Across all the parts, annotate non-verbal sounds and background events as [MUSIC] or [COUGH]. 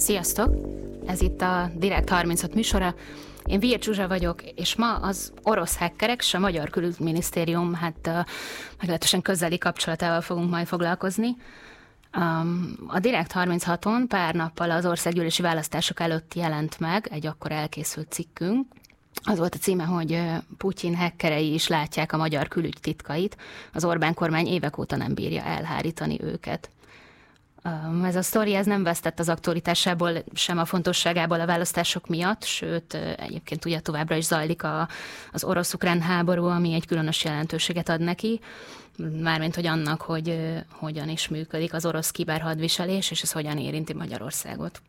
Sziasztok! Ez itt a Direkt 36 műsora. Én Vír Csuzsa vagyok, és ma az orosz hackerek és a Magyar Külügyminisztérium hát meglehetősen közeli kapcsolatával fogunk majd foglalkozni. A Direkt 36-on pár nappal az országgyűlési választások előtt jelent meg egy akkor elkészült cikkünk, az volt a címe, hogy Putyin hackerei is látják a magyar külügy titkait, az Orbán kormány évek óta nem bírja elhárítani őket. Ez a sztori ez nem vesztett az aktualitásából, sem a fontosságából a választások miatt, sőt, egyébként ugye továbbra is zajlik a, az orosz-ukrán háború, ami egy különös jelentőséget ad neki, mármint hogy annak, hogy hogyan is működik az orosz kiberhadviselés, és ez hogyan érinti Magyarországot.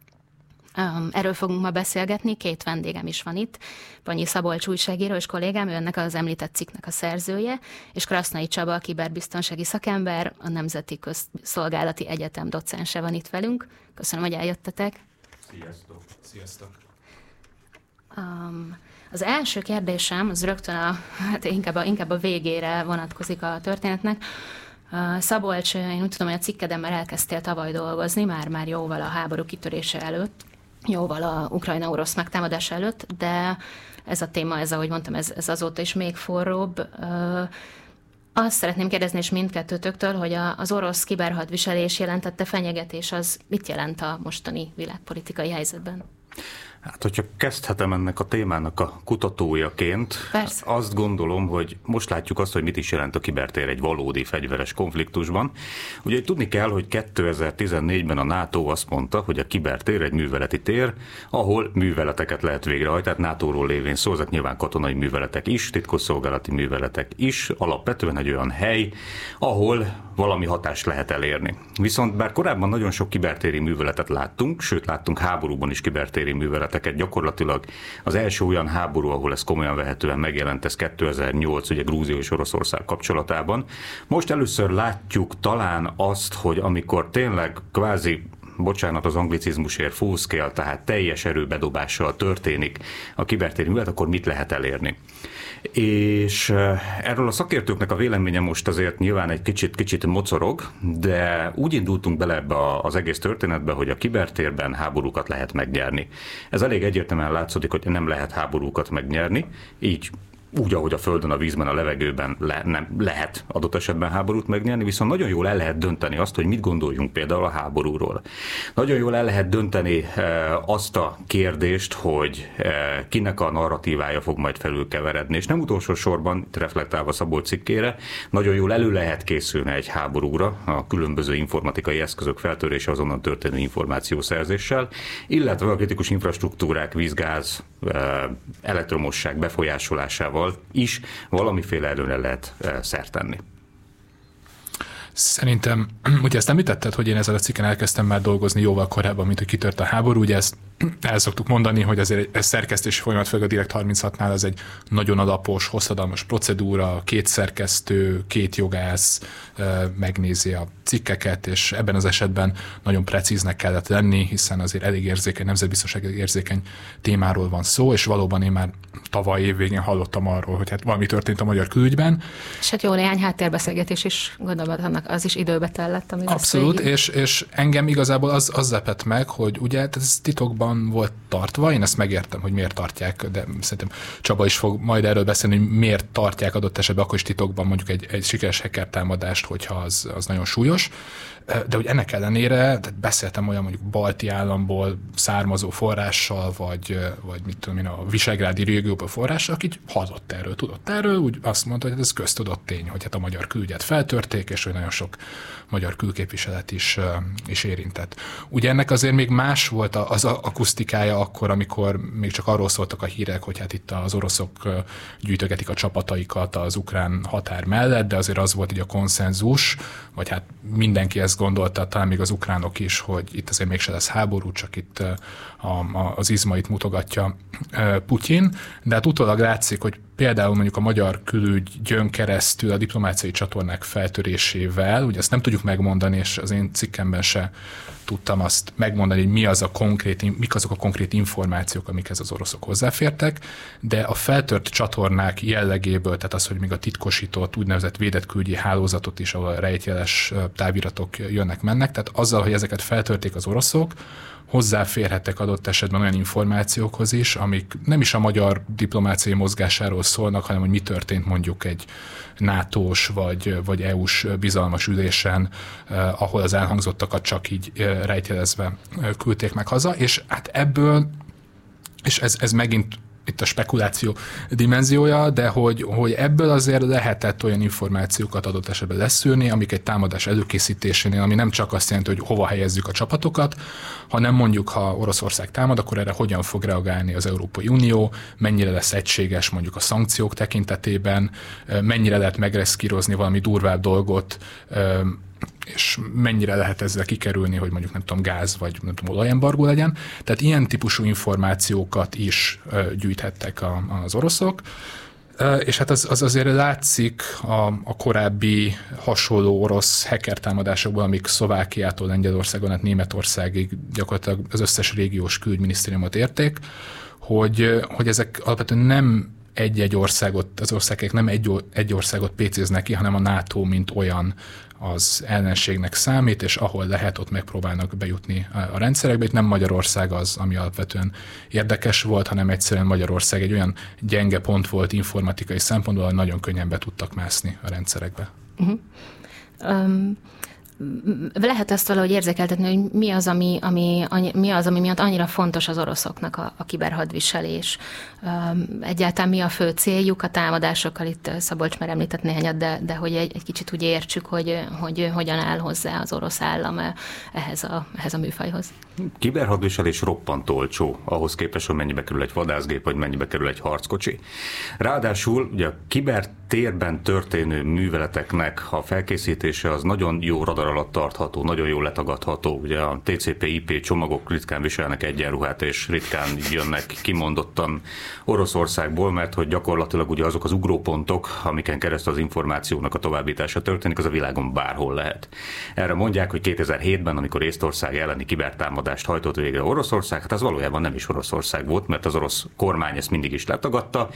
Erről fogunk ma beszélgetni, két vendégem is van itt. Panyi Szabolcs újságíró és kollégám, ő ennek az említett cikknek a szerzője, és Krasznai Csaba, a kiberbiztonsági szakember, a Nemzeti Közszolgálati Egyetem docense van itt velünk. Köszönöm, hogy eljöttetek. Sziasztok! Sziasztok! Um, az első kérdésem, az rögtön a, hát inkább a, inkább a végére vonatkozik a történetnek. Szabolcs, én úgy tudom, hogy a cikkedem már elkezdtél tavaly dolgozni, már, már jóval a háború kitörése előtt jóval a Ukrajna-orosz megtámadás előtt, de ez a téma, ez ahogy mondtam, ez, ez azóta is még forróbb. Azt szeretném kérdezni is mindkettőtöktől, hogy a, az orosz kiberhadviselés jelentette fenyegetés, az mit jelent a mostani világpolitikai helyzetben? Hát, hogyha kezdhetem ennek a témának a kutatójaként, Persze. azt gondolom, hogy most látjuk azt, hogy mit is jelent a kibertér egy valódi fegyveres konfliktusban. Ugye tudni kell, hogy 2014-ben a NATO azt mondta, hogy a kibertér egy műveleti tér, ahol műveleteket lehet végrehajtani, tehát NATO-ról lévén szó, ezek nyilván katonai műveletek is, titkosszolgálati műveletek is, alapvetően egy olyan hely, ahol valami hatást lehet elérni. Viszont bár korábban nagyon sok kibertéri műveletet láttunk, sőt láttunk háborúban is kibertéri műveletet, területeket. Gyakorlatilag az első olyan háború, ahol ez komolyan vehetően megjelent, ez 2008, ugye Grúzia és Oroszország kapcsolatában. Most először látjuk talán azt, hogy amikor tényleg kvázi bocsánat az anglicizmusért, full scale, tehát teljes erőbedobással történik a kibertéri művelet, akkor mit lehet elérni? És eh, erről a szakértőknek a véleménye most azért nyilván egy kicsit, kicsit mocorog, de úgy indultunk bele ebbe az egész történetbe, hogy a kibertérben háborúkat lehet megnyerni. Ez elég egyértelműen látszódik, hogy nem lehet háborúkat megnyerni, így úgy, ahogy a Földön, a vízben, a levegőben le, nem lehet adott esetben háborút megnyerni, viszont nagyon jól el lehet dönteni azt, hogy mit gondoljunk például a háborúról. Nagyon jól el lehet dönteni e, azt a kérdést, hogy e, kinek a narratívája fog majd felülkeveredni, és nem utolsó sorban, reflektálva Szabolcs cikkére, nagyon jól elő lehet készülni egy háborúra a különböző informatikai eszközök feltörése azonnan történő információszerzéssel, illetve a kritikus infrastruktúrák, vízgáz, elektromosság befolyásolásával is valamiféle előre lehet eh, szert tenni. Szerintem, [CLEARS THROAT] ugye ezt említetted, hogy én ezzel a cikken elkezdtem már dolgozni jóval korábban, mint hogy kitört a háború, ugye ezt [CLEARS THROAT] el szoktuk mondani, hogy azért ez szerkesztési folyamat, főleg a Direkt 36-nál az egy nagyon alapos, hosszadalmas procedúra, két szerkesztő, két jogász megnézi a cikkeket, és ebben az esetben nagyon precíznek kellett lenni, hiszen azért elég érzékeny, nemzetbiztonság érzékeny témáról van szó, és valóban én már tavaly évvégén hallottam arról, hogy hát valami történt a magyar külügyben. És hát jó néhány háttérbeszélgetés is gondolom, az is időbe tellett. Abszolút, és, és engem igazából az, az zepett meg, hogy ugye ez titokban volt tartva, én ezt megértem, hogy miért tartják, de szerintem Csaba is fog majd erről beszélni, hogy miért tartják adott esetben akkor is titokban mondjuk egy, egy sikeres hacker támadást, hogyha az, az nagyon súlyos. De hogy ennek ellenére, tehát beszéltem olyan mondjuk balti államból származó forrással, vagy, vagy mit tudom én, a Visegrádi régióból forrással, aki hallott erről, tudott erről, úgy azt mondta, hogy ez köztudott tény, hogy hát a magyar külügyet feltörték, és hogy nagyon sok magyar külképviselet is, is érintett. Ugye ennek azért még más volt az akusztikája akkor, amikor még csak arról szóltak a hírek, hogy hát itt az oroszok gyűjtögetik a csapataikat az ukrán határ mellett, de azért az volt hogy a konszenzus, vagy hát mindenki ezt gondolta, talán még az ukránok is, hogy itt azért mégse lesz háború, csak itt a, a, az izmait mutogatja Putyin, de hát utólag látszik, hogy például mondjuk a magyar külügyön keresztül a diplomáciai csatornák feltörésével, ugye ezt nem tudjuk megmondani, és az én cikkemben se tudtam azt megmondani, hogy mi az a konkrét, mik azok a konkrét információk, amikhez az oroszok hozzáfértek, de a feltört csatornák jellegéből, tehát az, hogy még a titkosított úgynevezett védett külügyi hálózatot is, ahol rejtjeles táviratok jönnek-mennek, tehát azzal, hogy ezeket feltörték az oroszok, hozzáférhetek adott esetben olyan információkhoz is, amik nem is a magyar diplomáciai mozgásáról szólnak, hanem hogy mi történt mondjuk egy NATO-s vagy, vagy EU-s bizalmas ülésen, eh, ahol az elhangzottakat csak így eh, rejtjelezve eh, küldték meg haza, és hát ebből, és ez, ez megint itt a spekuláció dimenziója, de hogy, hogy ebből azért lehetett olyan információkat adott esetben leszűrni, amik egy támadás előkészítésénél, ami nem csak azt jelenti, hogy hova helyezzük a csapatokat, hanem mondjuk, ha Oroszország támad, akkor erre hogyan fog reagálni az Európai Unió, mennyire lesz egységes mondjuk a szankciók tekintetében, mennyire lehet megreszkírozni valami durvább dolgot, és mennyire lehet ezzel kikerülni, hogy mondjuk nem tudom, gáz vagy nem tudom, olajembargó legyen. Tehát ilyen típusú információkat is gyűjthettek az oroszok. És hát az, az azért látszik a, a korábbi hasonló orosz hacker támadásokból, amik Szlovákiától Lengyelországon, hát Németországig gyakorlatilag az összes régiós külügyminisztériumot érték, hogy, hogy ezek alapvetően nem egy-egy országot, az országok nem egy, egy országot pécéznek ki, hanem a NATO, mint olyan az ellenségnek számít, és ahol lehet, ott megpróbálnak bejutni a rendszerekbe. Itt nem Magyarország az, ami alapvetően érdekes volt, hanem egyszerűen Magyarország egy olyan gyenge pont volt informatikai szempontból, hogy nagyon könnyen be tudtak mászni a rendszerekbe. Uh-huh. Um, lehet ezt valahogy érzékeltetni, hogy mi az, ami, ami, mi az, ami miatt annyira fontos az oroszoknak a, a kiberhadviselés. Egyáltalán mi a fő céljuk a támadásokkal, itt Szabolcs már említett néhányat, de, de hogy egy, egy kicsit úgy értsük, hogy, hogy hogyan áll hozzá az orosz állam ehhez a, ehhez a műfajhoz. Kiberhadviselés roppant olcsó, ahhoz képest, hogy mennyibe kerül egy vadászgép, vagy mennyibe kerül egy harckocsi. Ráadásul ugye a kibertérben történő műveleteknek a felkészítése az nagyon jó radar alatt tartható, nagyon jól letagadható. Ugye a TCP/IP csomagok ritkán viselnek egyenruhát, és ritkán jönnek kimondottan Oroszországból, mert hogy gyakorlatilag ugye azok az ugrópontok, amiken keresztül az információnak a továbbítása történik, az a világon bárhol lehet. Erre mondják, hogy 2007-ben, amikor Észtország elleni kibertámadást hajtott végre Oroszország, hát az valójában nem is Oroszország volt, mert az orosz kormány ezt mindig is letagadta,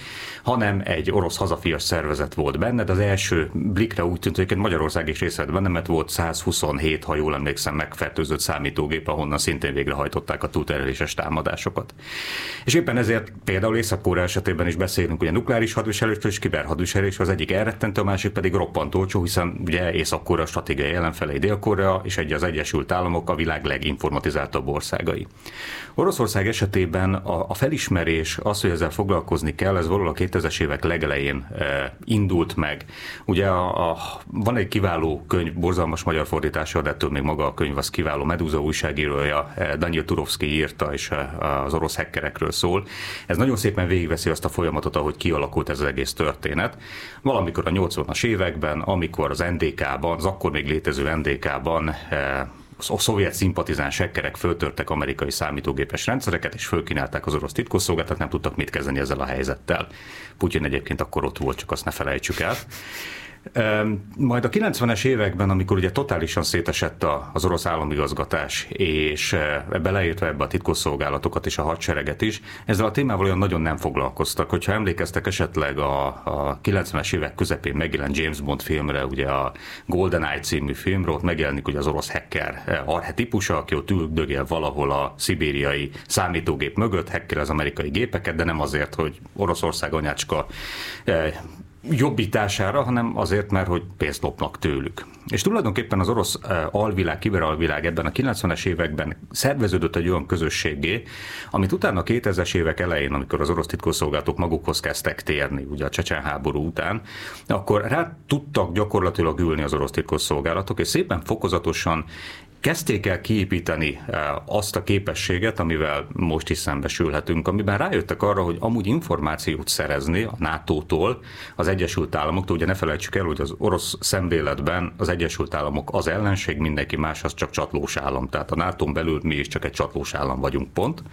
hanem egy orosz hazafias szervezet volt benne, de az első blikre úgy tűnt, hogy Magyarország is részt vett benne, mert volt 100 127, ha jól emlékszem, megfertőzött számítógép, ahonnan szintén végrehajtották a túltereléses támadásokat. És éppen ezért például észak esetében is beszélünk ugye nukleáris hadviselésről és kiberhadviselésről, az egyik elrettentő, a másik pedig roppant olcsó, hiszen ugye Észak-Korea stratégiai ellenfelei Dél-Korea és egy az Egyesült Államok a világ leginformatizáltabb országai. Oroszország esetében a, a felismerés, az, hogy ezzel foglalkozni kell, ez valahol a 2000-es évek legelején e, indult meg. Ugye a, a, van egy kiváló könyv, borzalmas magyar fordítása, de ettől még maga a könyv az kiváló Medúza újságírója, e, Daniel Turovsky írta, és e, az orosz hackerekről szól. Ez nagyon szépen végigveszi azt a folyamatot, ahogy kialakult ez az egész történet. Valamikor a 80-as években, amikor az NDK-ban, az akkor még létező NDK-ban e, a szovjet szimpatizáns sekkerek föltörtek amerikai számítógépes rendszereket, és fölkínálták az orosz titkosszolgálatot, nem tudtak mit kezdeni ezzel a helyzettel. Putyin egyébként akkor ott volt, csak azt ne felejtsük el. Majd a 90-es években, amikor ugye totálisan szétesett az orosz államigazgatás, és beleértve ebbe a titkosszolgálatokat és a hadsereget is, ezzel a témával olyan nagyon nem foglalkoztak. Hogyha emlékeztek esetleg a, a 90-es évek közepén megjelent James Bond filmre, ugye a GoldenEye című filmről, ott megjelenik ugye az orosz hacker arhetipusa, aki ott üldögél valahol a szibériai számítógép mögött, hacker az amerikai gépeket, de nem azért, hogy Oroszország anyácska jobbítására, hanem azért, mert hogy pénzt lopnak tőlük. És tulajdonképpen az orosz eh, alvilág, kiberalvilág ebben a 90-es években szerveződött egy olyan közösségé, amit utána a 2000-es évek elején, amikor az orosz titkosszolgálatok magukhoz kezdtek térni, ugye a csecsen háború után, akkor rá tudtak gyakorlatilag ülni az orosz titkosszolgálatok, és szépen fokozatosan kezdték el kiépíteni eh, azt a képességet, amivel most is szembesülhetünk, amiben rájöttek arra, hogy amúgy információt szerezni a NATO-tól, az Egyesült Államoktól, ugye ne felejtsük el, hogy az orosz szemléletben az Egyesült Államok az ellenség, mindenki más az csak csatlós állam. Tehát a nato belül mi is csak egy csatlós állam vagyunk, pont.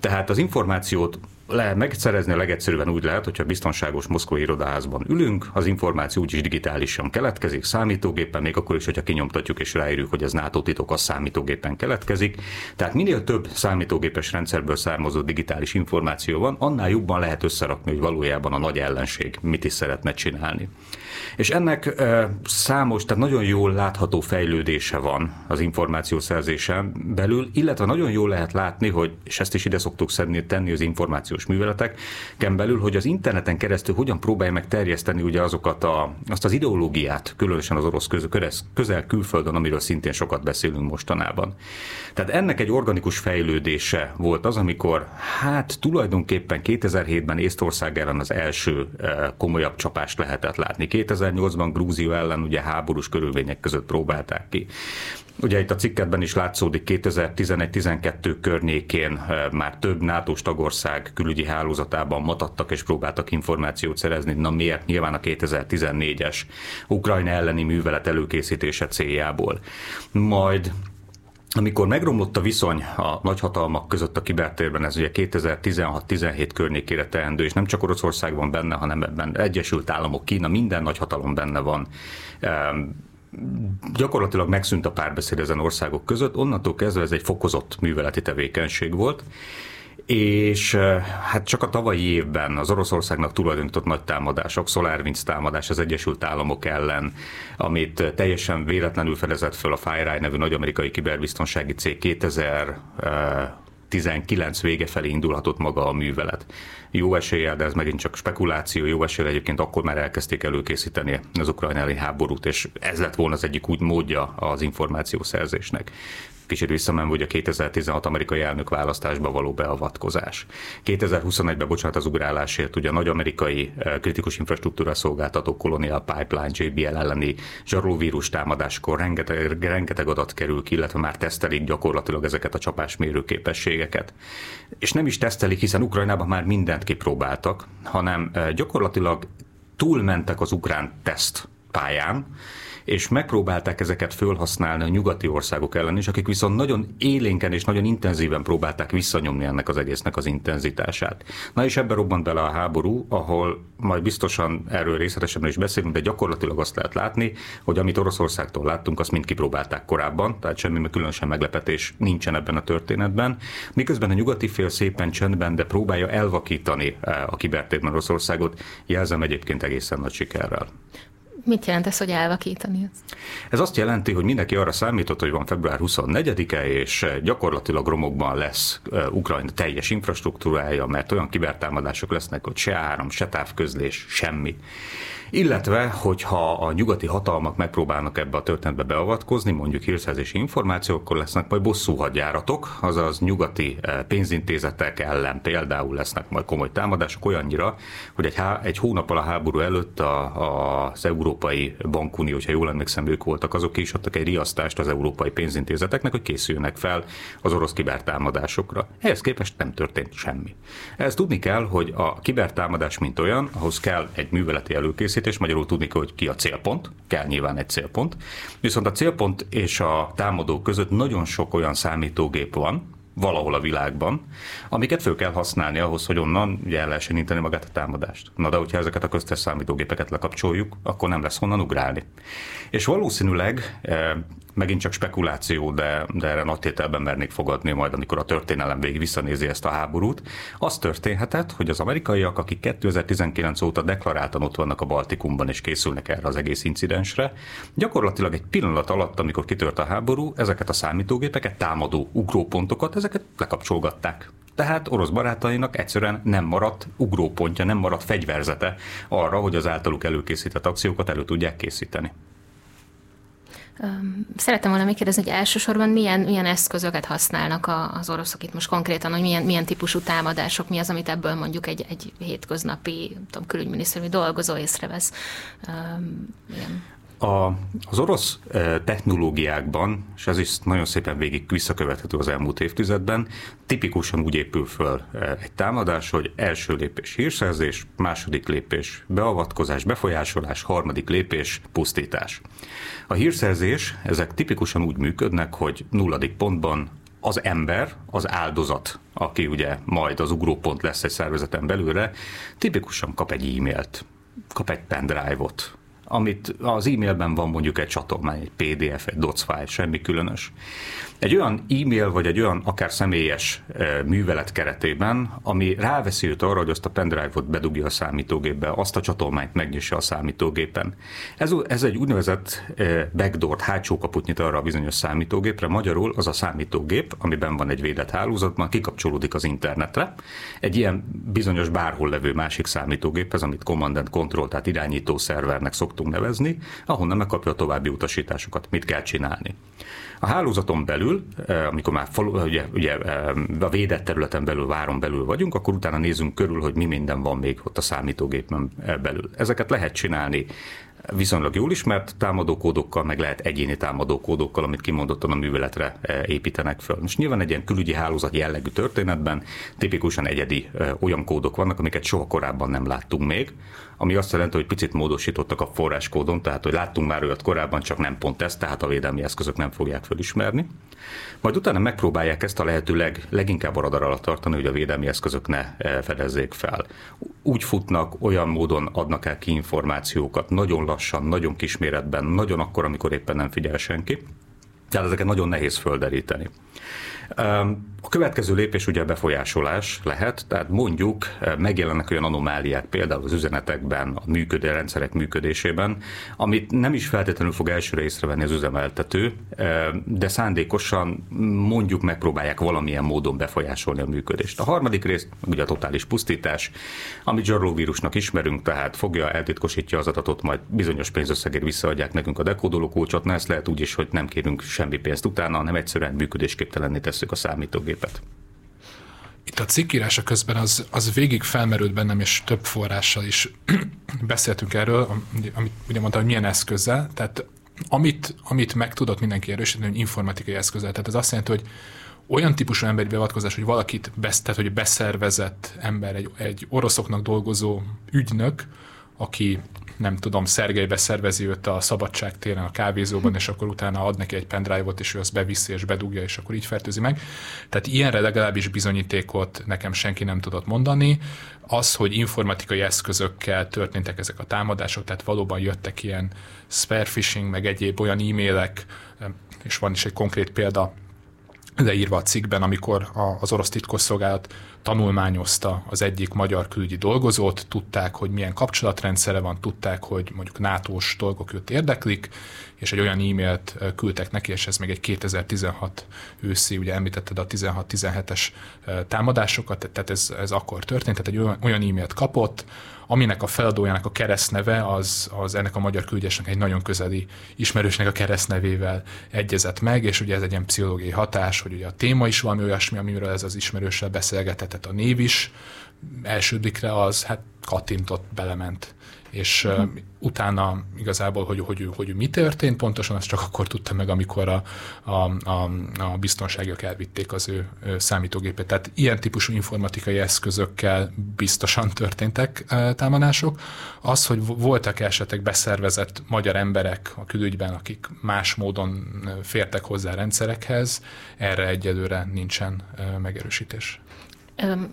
Tehát az információt le, megszerezni a legegyszerűen úgy lehet, hogyha biztonságos moszkvai irodaházban ülünk, az információ úgyis digitálisan keletkezik, számítógépen, még akkor is, hogyha kinyomtatjuk és ráírjuk, hogy ez NATO titok, az számítógépen keletkezik. Tehát minél több számítógépes rendszerből származó digitális információ van, annál jobban lehet összerakni, hogy valójában a nagy ellenség mit is szeretne csinálni. És ennek számos, tehát nagyon jól látható fejlődése van az információszerzésen belül, illetve nagyon jól lehet látni, hogy, és ezt is ide szoktuk szedni, tenni az információs műveleteken belül, hogy az interneten keresztül hogyan próbálja meg terjeszteni ugye azokat a, azt az ideológiát, különösen az orosz közel, közel külföldön, amiről szintén sokat beszélünk mostanában. Tehát ennek egy organikus fejlődése volt az, amikor hát tulajdonképpen 2007-ben Észtország ellen az első komolyabb csapást lehetett látni. 2008-ban Grúzia ellen ugye háborús körülmények között próbálták ki. Ugye itt a cikketben is látszódik 2011-12 környékén eh, már több nato tagország külügyi hálózatában matadtak és próbáltak információt szerezni. Na miért? Nyilván a 2014-es Ukrajna elleni művelet előkészítése céljából. Majd amikor megromlott a viszony a nagyhatalmak között a kibertérben, ez ugye 2016-17 környékére teendő, és nem csak Oroszország van benne, hanem ebben Egyesült Államok, Kína, minden nagyhatalom benne van. Gyakorlatilag megszűnt a párbeszéd ezen országok között, onnantól kezdve ez egy fokozott műveleti tevékenység volt, és hát csak a tavalyi évben az Oroszországnak tulajdonított nagy támadások, SolarWinds támadás az Egyesült Államok ellen, amit teljesen véletlenül fedezett föl a FireEye nevű nagy amerikai kiberbiztonsági cég 2000 19 vége felé indulhatott maga a művelet. Jó eséllyel, de ez megint csak spekuláció, jó eséllyel egyébként akkor már elkezdték előkészíteni az ukrajnai háborút, és ez lett volna az egyik úgy módja az információszerzésnek kicsit visszamenve, hogy a 2016 amerikai elnök választásba való beavatkozás. 2021-ben, bocsánat az ugrálásért, ugye a nagy amerikai eh, kritikus infrastruktúra szolgáltató Colonial Pipeline JBL elleni zsarolóvírus támadáskor rengeteg, rengeteg adat kerül ki, illetve már tesztelik gyakorlatilag ezeket a csapásmérő képességeket. És nem is tesztelik, hiszen Ukrajnában már mindent kipróbáltak, hanem eh, gyakorlatilag túlmentek az ukrán teszt pályán, és megpróbálták ezeket fölhasználni a nyugati országok ellen is, akik viszont nagyon élénken és nagyon intenzíven próbálták visszanyomni ennek az egésznek az intenzitását. Na és ebbe robbant bele a háború, ahol majd biztosan erről részletesen is beszélünk, de gyakorlatilag azt lehet látni, hogy amit Oroszországtól láttunk, azt mind kipróbálták korábban, tehát semmi különösen meglepetés nincsen ebben a történetben. Miközben a nyugati fél szépen csendben, de próbálja elvakítani eh, a kibertérben Oroszországot, jelzem egyébként egészen nagy sikerrel. Mit jelent ez, hogy elvakítani? Ez azt jelenti, hogy mindenki arra számított, hogy van február 24-e, és gyakorlatilag romokban lesz Ukrajna teljes infrastruktúrája, mert olyan kibertámadások lesznek, hogy se áram, se távközlés, semmi. Illetve, hogyha a nyugati hatalmak megpróbálnak ebbe a történetbe beavatkozni, mondjuk hírszerzési akkor lesznek majd bosszú hadjáratok, azaz nyugati eh, pénzintézetek ellen például lesznek majd komoly támadások olyannyira, hogy egy, há- egy hónap a háború előtt a, a, az Európai Bankunió, hogyha jól emlékszem, ők voltak, azok is adtak egy riasztást az európai pénzintézeteknek, hogy készüljenek fel az orosz kibertámadásokra. Ehhez képest nem történt semmi. Ehhez tudni kell, hogy a kibertámadás mint olyan, ahhoz kell egy műveleti előkészítés, és magyarul tudni kell, hogy ki a célpont, kell nyilván egy célpont, viszont a célpont és a támadó között nagyon sok olyan számítógép van, valahol a világban, amiket föl kell használni ahhoz, hogy onnan ugye el lehessen inteni magát a támadást. Na de hogyha ezeket a köztes számítógépeket lekapcsoljuk, akkor nem lesz honnan ugrálni. És valószínűleg eh, megint csak spekuláció, de, de erre nagy tételben mernék fogadni majd, amikor a történelem végig visszanézi ezt a háborút. Az történhetett, hogy az amerikaiak, akik 2019 óta deklaráltan ott vannak a Baltikumban és készülnek erre az egész incidensre, gyakorlatilag egy pillanat alatt, amikor kitört a háború, ezeket a számítógépeket, támadó ugrópontokat, ezeket lekapcsolgatták. Tehát orosz barátainak egyszerűen nem maradt ugrópontja, nem maradt fegyverzete arra, hogy az általuk előkészített akciókat elő tudják készíteni. Szerettem volna megkérdezni, hogy elsősorban milyen, milyen eszközöket használnak az oroszok itt most konkrétan, hogy milyen, milyen típusú támadások, mi az, amit ebből mondjuk egy, egy hétköznapi tudom, külügyminiszteri dolgozó észrevesz. Igen. A, az orosz technológiákban, és ez is nagyon szépen végig visszakövethető az elmúlt évtizedben, tipikusan úgy épül föl egy támadás, hogy első lépés hírszerzés, második lépés beavatkozás, befolyásolás, harmadik lépés pusztítás. A hírszerzés, ezek tipikusan úgy működnek, hogy nulladik pontban az ember, az áldozat aki ugye majd az ugrópont lesz egy szervezeten belőle, tipikusan kap egy e-mailt, kap egy pendrive-ot, amit az e-mailben van mondjuk egy csatolmány, egy PDF, egy doc file, semmi különös. Egy olyan e-mail vagy egy olyan akár személyes e, művelet keretében, ami ráveszi őt arra, hogy azt a pendrive-ot bedugja a számítógépbe, azt a csatolmányt megnyissa a számítógépen. Ez, ez egy úgynevezett e, backdoor hátsó kaput nyit arra a bizonyos számítógépre. Magyarul az a számítógép, amiben van egy védett hálózatban, kikapcsolódik az internetre. Egy ilyen bizonyos bárhol levő másik számítógéphez, amit Command and Control, tehát irányító szervernek szoktunk nevezni, ahonnan megkapja a további utasításokat, mit kell csinálni. A hálózaton belül, eh, amikor már falu, ugye, ugye eh, a védett területen belül, váron belül vagyunk, akkor utána nézzünk körül, hogy mi minden van még ott a számítógépen eh, belül. Ezeket lehet csinálni viszonylag jól ismert támadókódokkal, meg lehet egyéni támadókódokkal, amit kimondottan a műveletre építenek föl. Most nyilván egy ilyen külügyi hálózat jellegű történetben tipikusan egyedi olyan kódok vannak, amiket soha korábban nem láttunk még, ami azt jelenti, hogy picit módosítottak a forráskódon, tehát hogy láttunk már olyat korábban, csak nem pont ezt, tehát a védelmi eszközök nem fogják felismerni. Majd utána megpróbálják ezt a lehető leg, leginkább a radar alatt tartani, hogy a védelmi eszközök ne eh, fedezzék fel. Úgy futnak, olyan módon adnak el ki információkat, nagyon lassan, nagyon kisméretben, nagyon akkor, amikor éppen nem figyel senki. Tehát ezeket nagyon nehéz földeríteni. A következő lépés ugye befolyásolás lehet, tehát mondjuk megjelennek olyan anomáliák például az üzenetekben, a működő rendszerek működésében, amit nem is feltétlenül fog elsőre észrevenni az üzemeltető, de szándékosan mondjuk megpróbálják valamilyen módon befolyásolni a működést. A harmadik rész ugye a totális pusztítás, amit zsarlóvírusnak ismerünk, tehát fogja, eltitkosítja az adatot, majd bizonyos pénzösszegért visszaadják nekünk a dekódoló kulcsot, na ezt lehet úgy is, hogy nem kérünk semmi pénzt utána, hanem egyszerűen működésképtelenné tesszük a számítógépet. Itt a cikkírása közben az, az végig felmerült bennem, és több forrással is [CLEARS THROAT] beszéltünk erről, amit ugye mondta, hogy milyen eszközzel, tehát amit, amit meg tudott mindenki erősíteni, hogy informatikai eszközzel. Tehát ez azt jelenti, hogy olyan típusú emberi beavatkozás, hogy valakit besz, tehát, hogy beszervezett ember, egy, egy oroszoknak dolgozó ügynök, aki nem tudom, Szergej beszervezi őt a szabadság téren a kávézóban, és akkor utána ad neki egy pendrive-ot, és ő azt beviszi és bedugja, és akkor így fertőzi meg. Tehát ilyenre legalábbis bizonyítékot nekem senki nem tudott mondani. Az, hogy informatikai eszközökkel történtek ezek a támadások, tehát valóban jöttek ilyen spare phishing, meg egyéb olyan e-mailek, és van is egy konkrét példa leírva a cikkben, amikor az orosz titkosszolgálat tanulmányozta az egyik magyar külügyi dolgozót, tudták, hogy milyen kapcsolatrendszere van, tudták, hogy mondjuk NATO-s dolgok őt érdeklik, és egy olyan e-mailt küldtek neki, és ez még egy 2016 őszi, ugye említetted a 16-17-es támadásokat, tehát ez, ez akkor történt, tehát egy olyan, olyan e-mailt kapott, aminek a feladójának a keresztneve az, az ennek a magyar küldésnek egy nagyon közeli ismerősnek a keresztnevével egyezett meg, és ugye ez egy ilyen pszichológiai hatás, hogy ugye a téma is valami olyasmi, amiről ez az ismerőssel beszélgetett, a név is. Elsődikre az, hát kattintott, belement és uh, utána igazából, hogy, hogy, hogy, hogy mi történt pontosan, azt csak akkor tudta meg, amikor a, a, a, a biztonságiak elvitték az ő, ő számítógépét. Tehát ilyen típusú informatikai eszközökkel biztosan történtek támadások. Az, hogy voltak esetek beszervezett magyar emberek a külügyben, akik más módon fértek hozzá rendszerekhez, erre egyelőre nincsen megerősítés.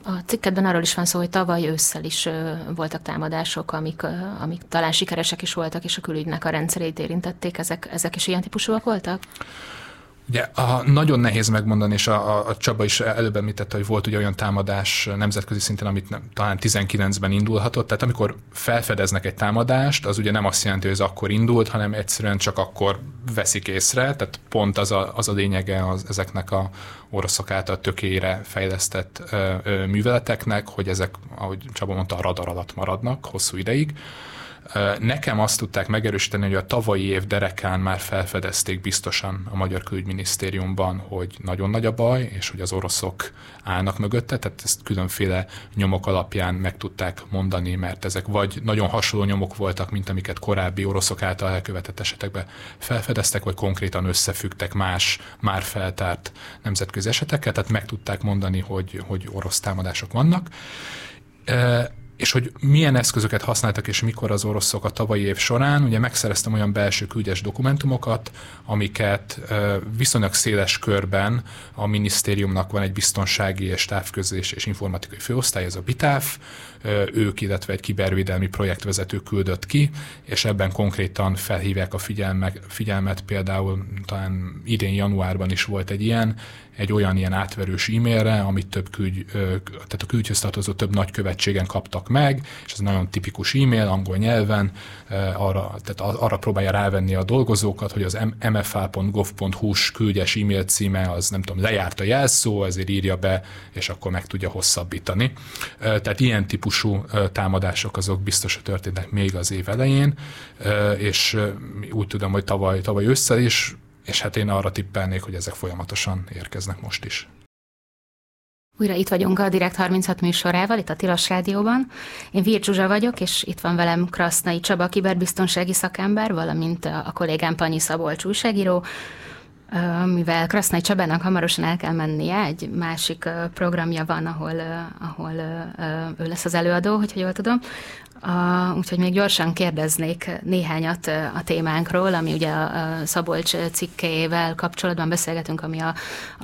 A cikkedben arról is van szó, hogy tavaly ősszel is voltak támadások, amik, amik talán sikeresek is voltak, és a külügynek a rendszerét érintették. Ezek, ezek is ilyen típusúak voltak? Ugye a, nagyon nehéz megmondani, és a, a Csaba is előbb említette, hogy volt ugye olyan támadás nemzetközi szinten, amit nem, talán 19-ben indulhatott. Tehát amikor felfedeznek egy támadást, az ugye nem azt jelenti, hogy ez akkor indult, hanem egyszerűen csak akkor veszik észre. Tehát pont az a, az a lényege az, ezeknek a oroszok által tökére fejlesztett ö, ö, műveleteknek, hogy ezek, ahogy Csaba mondta, a radar alatt maradnak hosszú ideig. Nekem azt tudták megerősíteni, hogy a tavalyi év derekán már felfedezték biztosan a Magyar Külügyminisztériumban, hogy nagyon nagy a baj, és hogy az oroszok állnak mögötte, tehát ezt különféle nyomok alapján meg tudták mondani, mert ezek vagy nagyon hasonló nyomok voltak, mint amiket korábbi oroszok által elkövetett esetekben felfedeztek, vagy konkrétan összefüggtek más, már feltárt nemzetközi esetekkel, tehát meg tudták mondani, hogy, hogy orosz támadások vannak és hogy milyen eszközöket használtak és mikor az oroszok a tavalyi év során. Ugye megszereztem olyan belső küldjes dokumentumokat, amiket viszonylag széles körben a minisztériumnak van egy biztonsági és távközlés és informatikai főosztály, ez a BITÁF, ők, illetve egy kibervédelmi projektvezető küldött ki, és ebben konkrétan felhívják a figyelmet, figyelmet például talán idén januárban is volt egy ilyen, egy olyan ilyen átverős e-mailre, amit több küld, tehát a küldhöz tartozó több nagykövetségen kaptak meg, és ez nagyon tipikus e-mail, angol nyelven, arra, tehát arra próbálja rávenni a dolgozókat, hogy az mfa.gov.hu-s küldjes e-mail címe az nem tudom, lejárt a jelszó, ezért írja be, és akkor meg tudja hosszabbítani. Tehát ilyen típusú támadások azok biztos, hogy történnek még az év elején, és úgy tudom, hogy tavaly, tavaly ősszel is és hát én arra tippelnék, hogy ezek folyamatosan érkeznek most is. Újra itt vagyunk a Direkt 36 műsorával, itt a Tilos Rádióban. Én Vír Zsuzsa vagyok, és itt van velem Krasznai Csaba, kiberbiztonsági szakember, valamint a kollégám Panyi Szabolcs újságíró, mivel Krasznai Csabának hamarosan el kell mennie, egy másik programja van, ahol, ahol ő lesz az előadó, hogyha jól tudom. Úgyhogy még gyorsan kérdeznék néhányat a témánkról, ami ugye a Szabolcs cikkével kapcsolatban beszélgetünk, ami a,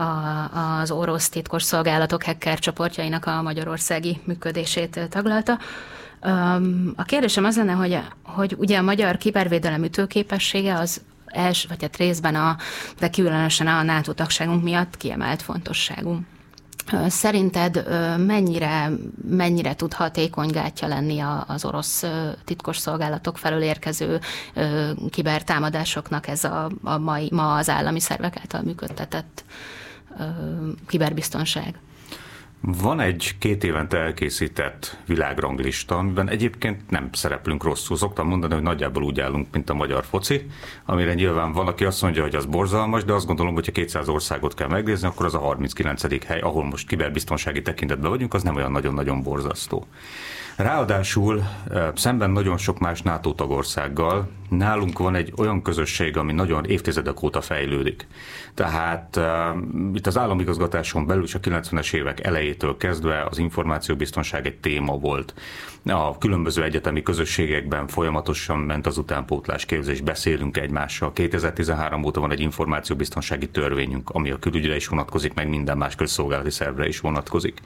a, az orosz titkos szolgálatok hacker csoportjainak a magyarországi működését taglalta. A kérdésem az lenne, hogy, hogy ugye a magyar kibervédelem ütőképessége az els, vagy hát részben a, de különösen a NATO tagságunk miatt kiemelt fontosságú. Szerinted mennyire, mennyire tud hatékony gátja lenni az orosz titkos szolgálatok felől érkező kibertámadásoknak ez a, a mai, ma az állami szervek által működtetett kiberbiztonság? Van egy két évente elkészített világranglista, amiben egyébként nem szereplünk rosszul. Szoktam mondani, hogy nagyjából úgy állunk, mint a magyar foci, amire nyilván van, aki azt mondja, hogy az borzalmas, de azt gondolom, hogy ha 200 országot kell megnézni, akkor az a 39. hely, ahol most kiberbiztonsági tekintetben vagyunk, az nem olyan nagyon-nagyon borzasztó. Ráadásul szemben nagyon sok más NATO tagországgal nálunk van egy olyan közösség, ami nagyon évtizedek óta fejlődik. Tehát uh, itt az államigazgatáson belül is a 90-es évek elejétől kezdve az információbiztonság egy téma volt. A különböző egyetemi közösségekben folyamatosan ment az utánpótlás képzés, beszélünk egymással. 2013 óta van egy információbiztonsági törvényünk, ami a külügyre is vonatkozik, meg minden más közszolgálati szervre is vonatkozik.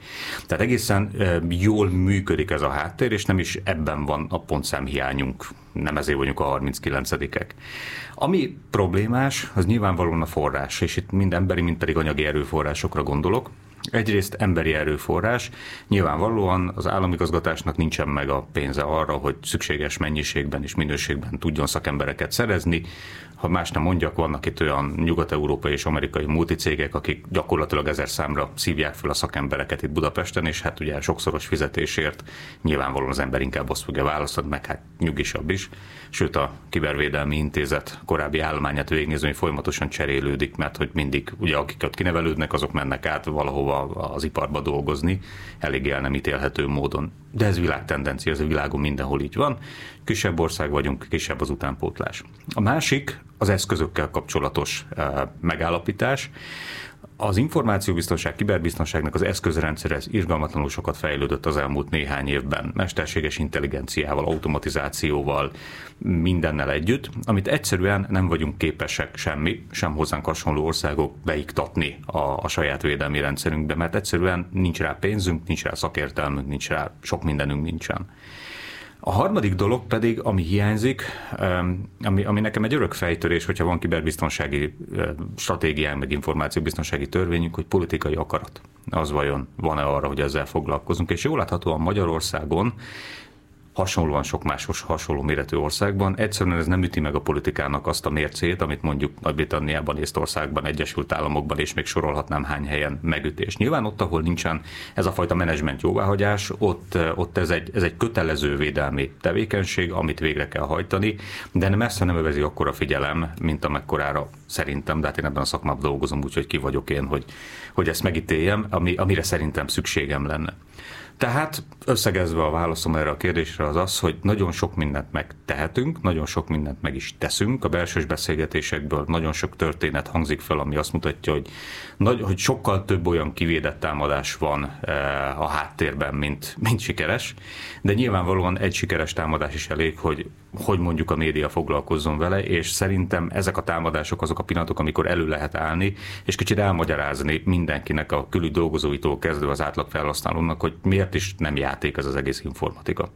Tehát egészen uh, jól működik ez a háttér, és nem is ebben van a pontszámhiányunk. Nem ezért vagyunk a 39-ek. Ami problémás, az nyilvánvalóan a forrás, és itt mind emberi, mind pedig anyagi erőforrásokra gondolok. Egyrészt emberi erőforrás, nyilvánvalóan az államigazgatásnak nincsen meg a pénze arra, hogy szükséges mennyiségben és minőségben tudjon szakembereket szerezni, ha más nem mondjak, vannak itt olyan nyugat-európai és amerikai multicégek, akik gyakorlatilag ezer számra szívják fel a szakembereket itt Budapesten, és hát ugye sokszoros fizetésért nyilvánvalóan az ember inkább azt fogja választani, meg hát nyugisabb is. Sőt, a Kibervédelmi Intézet korábbi állományát végignézni, hogy folyamatosan cserélődik, mert hogy mindig, ugye akiket kinevelődnek, azok mennek át valahova az iparba dolgozni, eléggé el nem ítélhető módon. De ez világtendencia, ez a világon mindenhol így van. Kisebb ország vagyunk, kisebb az utánpótlás. A másik az eszközökkel kapcsolatos eh, megállapítás. Az információbiztonság, kiberbiztonságnak az eszközrendszer ez irgalmatlanul sokat fejlődött az elmúlt néhány évben, mesterséges intelligenciával, automatizációval, mindennel együtt, amit egyszerűen nem vagyunk képesek semmi, sem hozzánk hasonló országok beiktatni a, a saját védelmi rendszerünkbe, mert egyszerűen nincs rá pénzünk, nincs rá szakértelmünk, nincs rá sok mindenünk nincsen. A harmadik dolog pedig, ami hiányzik, ami, ami nekem egy örök fejtörés, hogyha van kiberbiztonsági stratégiánk, meg információbiztonsági törvényünk, hogy politikai akarat. Az vajon van-e arra, hogy ezzel foglalkozunk. És jól láthatóan Magyarországon hasonlóan sok más hasonló méretű országban. Egyszerűen ez nem üti meg a politikának azt a mércét, amit mondjuk Nagy-Britanniában, Észtországban, Egyesült Államokban, és még sorolhatnám hány helyen megütés. Nyilván ott, ahol nincsen ez a fajta menedzsment jóváhagyás, ott, ott ez, egy, ez egy kötelező védelmi tevékenység, amit végre kell hajtani, de nem messze nem övezi akkora figyelem, mint amekkorára szerintem, de hát én ebben a szakmában dolgozom, úgyhogy ki vagyok én, hogy, hogy ezt megítéljem, ami, amire szerintem szükségem lenne. Tehát összegezve a válaszom erre a kérdésre az az, hogy nagyon sok mindent megtehetünk, nagyon sok mindent meg is teszünk. A belsős beszélgetésekből nagyon sok történet hangzik fel, ami azt mutatja, hogy, nagy, hogy sokkal több olyan kivédett támadás van eh, a háttérben, mint, mint sikeres. De nyilvánvalóan egy sikeres támadás is elég, hogy hogy mondjuk a média foglalkozzon vele, és szerintem ezek a támadások azok a pillanatok, amikor elő lehet állni, és kicsit elmagyarázni mindenkinek a külügy dolgozóitól kezdve az átlag felhasználónak, hogy miért is nem játék ez az egész informatika.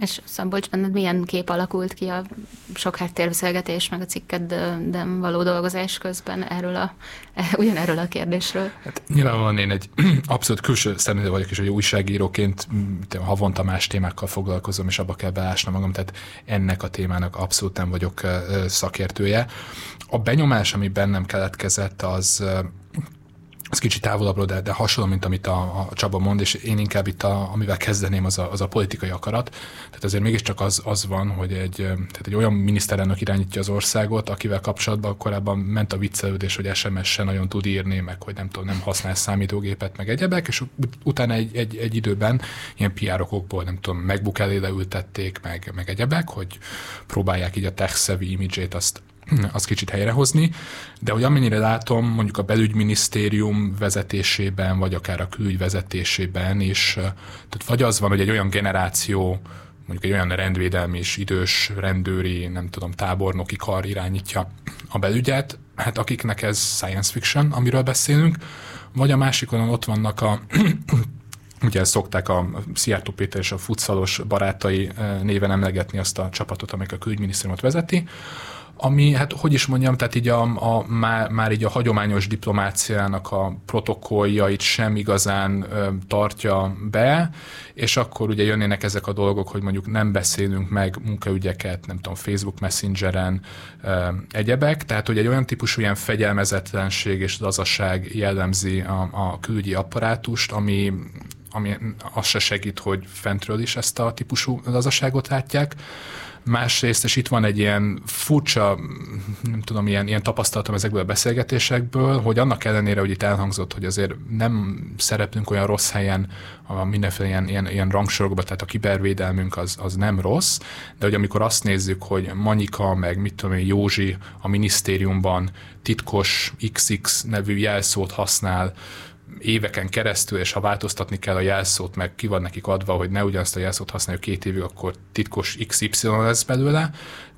És Szabolcs, benned milyen kép alakult ki a sok háttérbeszélgetés, meg a cikkedben való dolgozás közben erről a, ugyanerről a kérdésről? Hát nyilvánvalóan én egy [CLEARS THROAT] abszolút külső szemlélő vagyok, és hogy újságíróként havonta más témákkal foglalkozom, és abba kell beásnom magam, tehát ennek a témának abszolút nem vagyok szakértője. A benyomás, ami bennem keletkezett, az ez kicsit távolabbról, de, de hasonló, mint amit a, a Csaba mond, és én inkább itt, a, amivel kezdeném, az a, az a politikai akarat. Tehát azért mégiscsak az, az van, hogy egy, tehát egy olyan miniszterelnök irányítja az országot, akivel kapcsolatban korábban ment a viccelődés, hogy SMS se nagyon tud írni, meg hogy nem tudom, nem használ számítógépet, meg egyebek, és utána egy, egy, egy időben ilyen PR nem tudom, MacBook elé leültették, meg, meg egyebek, hogy próbálják így a tech-savvy imidzsét azt az kicsit helyrehozni, de hogy amennyire látom, mondjuk a belügyminisztérium vezetésében, vagy akár a külügy vezetésében is, tehát vagy az van, hogy egy olyan generáció, mondjuk egy olyan rendvédelmi és idős rendőri, nem tudom, tábornoki kar irányítja a belügyet, hát akiknek ez science fiction, amiről beszélünk, vagy a másikon ott vannak a [CLEARS THROAT] ugye szokták a Szijjártó Péter és a futszalos barátai néven emlegetni azt a csapatot, amelyik a külügyminisztériumot vezeti, ami, hát hogy is mondjam, tehát így a, a, már, már így a hagyományos diplomáciának a protokolljait sem igazán ö, tartja be, és akkor ugye jönnének ezek a dolgok, hogy mondjuk nem beszélünk meg munkaügyeket, nem tudom, Facebook Messengeren, ö, egyebek, tehát hogy egy olyan típusú ilyen fegyelmezetlenség és lazaság jellemzi a, a külügyi apparátust, ami ami az se segít, hogy fentről is ezt a típusú lazaságot látják másrészt, és itt van egy ilyen furcsa, nem tudom, ilyen, ilyen tapasztalatom ezekből a beszélgetésekből, hogy annak ellenére, hogy itt elhangzott, hogy azért nem szereplünk olyan rossz helyen a mindenféle ilyen, ilyen, ilyen rangsorokban, tehát a kibervédelmünk az, az nem rossz, de hogy amikor azt nézzük, hogy Manyika, meg mit tudom én, Józsi a minisztériumban titkos XX nevű jelszót használ, éveken keresztül, és ha változtatni kell a jelszót, meg ki van nekik adva, hogy ne ugyanazt a jelszót használjuk két évig, akkor titkos XY lesz belőle.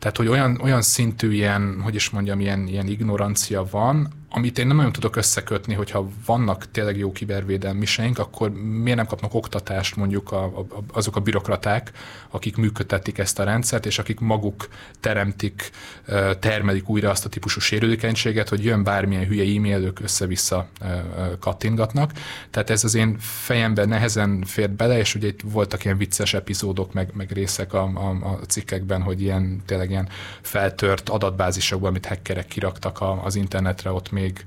Tehát, hogy olyan, olyan szintű ilyen, hogy is mondjam, ilyen, ilyen ignorancia van, amit én nem nagyon tudok összekötni, hogyha vannak tényleg jó kibervédelmiseink, akkor miért nem kapnak oktatást mondjuk a, a, azok a bürokraták, akik működtetik ezt a rendszert, és akik maguk teremtik, termelik újra azt a típusú sérülékenységet, hogy jön bármilyen hülye e-mail, ők össze-vissza kattingatnak. Tehát ez az én fejemben nehezen fér bele, és ugye itt voltak ilyen vicces epizódok, meg, meg részek a, a, a cikkekben, hogy ilyen tényleg ilyen feltört adatbázisokban, amit hackerek kiraktak az internetre, ott még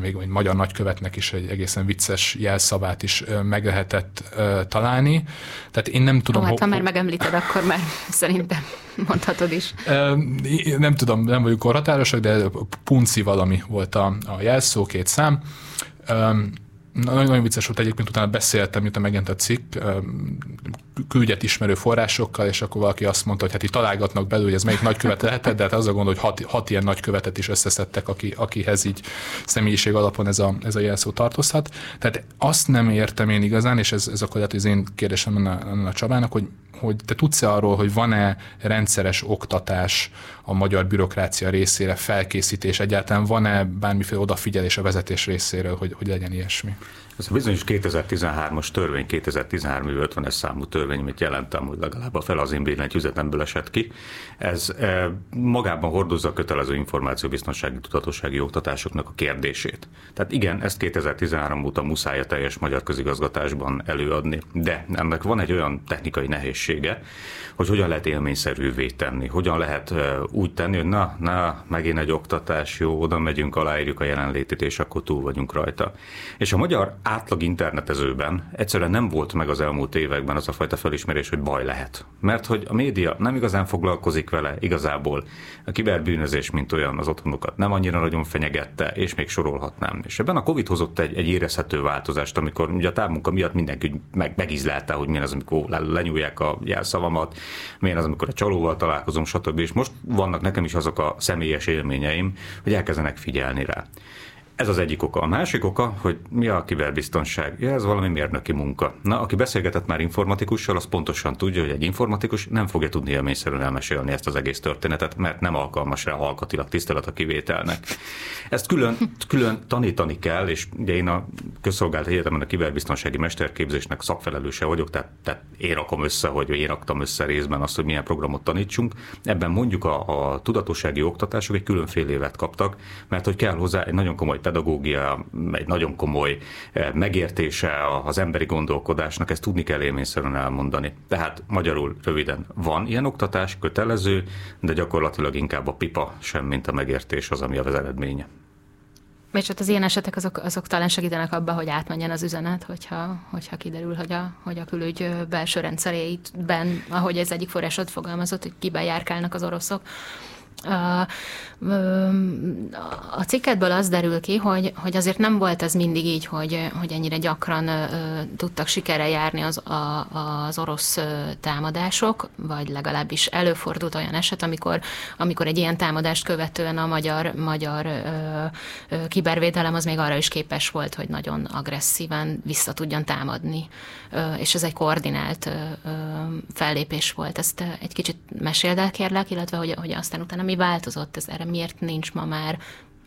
még, egy magyar nagykövetnek is egy egészen vicces jelszavát is meg lehetett találni. Tehát én nem tudom... Oh, hát, ha már megemlíted, akkor már [LAUGHS] szerintem mondhatod is. Nem tudom, nem vagyunk korhatárosak, de punci valami volt a, a jelszó, két szám. Nagyon, nagyon vicces volt egyébként, utána beszéltem, miután megjelent a cikk, küldjet ismerő forrásokkal, és akkor valaki azt mondta, hogy hát itt találgatnak belül, hogy ez melyik nagykövet lehetett, de hát az a gond, hogy hat, hat ilyen nagykövetet is összeszedtek, aki, akihez így személyiség alapon ez a, ez a jelszó tartozhat. Tehát azt nem értem én igazán, és ez, ez akkor lehet, hogy az én kérdésem a, a Csabának, hogy hogy te tudsz-e arról, hogy van-e rendszeres oktatás a magyar bürokrácia részére, felkészítés, egyáltalán van-e bármiféle odafigyelés a vezetés részéről, hogy, hogy legyen ilyesmi? Ez a bizonyos 2013-as törvény, 2013 50-es számú törvény, amit jelentem, hogy legalább a fel az én billentyűzetemből esett ki, ez e, magában hordozza a kötelező információbiztonsági tudatossági oktatásoknak a kérdését. Tehát igen, ezt 2013 óta muszáj a teljes magyar közigazgatásban előadni, de ennek van egy olyan technikai nehézsége, hogy hogyan lehet élményszerűvé tenni, hogyan lehet úgy tenni, hogy na, na, megint egy oktatás, jó, oda megyünk, aláírjuk a jelenlétét, és akkor túl vagyunk rajta. És a magyar átlag internetezőben egyszerűen nem volt meg az elmúlt években az a fajta felismerés, hogy baj lehet. Mert hogy a média nem igazán foglalkozik vele igazából. A kiberbűnözés, mint olyan az otthonokat nem annyira nagyon fenyegette, és még sorolhatnám. És ebben a Covid hozott egy, egy érezhető változást, amikor ugye a távmunka miatt mindenki meg, megizlelte, hogy milyen az, amikor lenyúlják a jelszavamat, milyen az, amikor a csalóval találkozom, stb. És most vannak nekem is azok a személyes élményeim, hogy elkezdenek figyelni rá. Ez az egyik oka. A másik oka, hogy mi a kiberbiztonság? Ja, ez valami mérnöki munka. Na, aki beszélgetett már informatikussal, az pontosan tudja, hogy egy informatikus nem fogja tudni élményszerűen elmesélni ezt az egész történetet, mert nem alkalmas rá alkatilag tisztelet a kivételnek. Ezt külön, külön tanítani kell, és ugye én a közszolgált egyetemen a kiberbiztonsági mesterképzésnek szakfelelőse vagyok, tehát, tehát én rakom össze, hogy én raktam össze részben azt, hogy milyen programot tanítsunk. Ebben mondjuk a, a tudatossági oktatások egy különféle évet kaptak, mert hogy kell hozzá egy nagyon komoly pedagógia, egy nagyon komoly eh, megértése az emberi gondolkodásnak, ezt tudni kell élményszerűen elmondani. Tehát magyarul röviden van ilyen oktatás, kötelező, de gyakorlatilag inkább a pipa sem, mint a megértés az, ami az eredménye. És hát az ilyen esetek azok, azok talán segítenek abba, hogy átmenjen az üzenet, hogyha, hogyha kiderül, hogy a, hogy a külügy belső rendszerében, ahogy ez egyik forrásod fogalmazott, hogy kiben járkálnak az oroszok, a, a cikketből az derül ki, hogy, hogy azért nem volt ez mindig így, hogy, hogy ennyire gyakran tudtak sikerre járni az, a, az orosz támadások, vagy legalábbis előfordult olyan eset, amikor, amikor egy ilyen támadást követően a magyar, magyar kibervédelem az még arra is képes volt, hogy nagyon agresszíven vissza tudjon támadni. És ez egy koordinált fellépés volt. Ezt egy kicsit meséld el kérlek, illetve hogy, hogy aztán utána mi változott, ez erre miért nincs ma már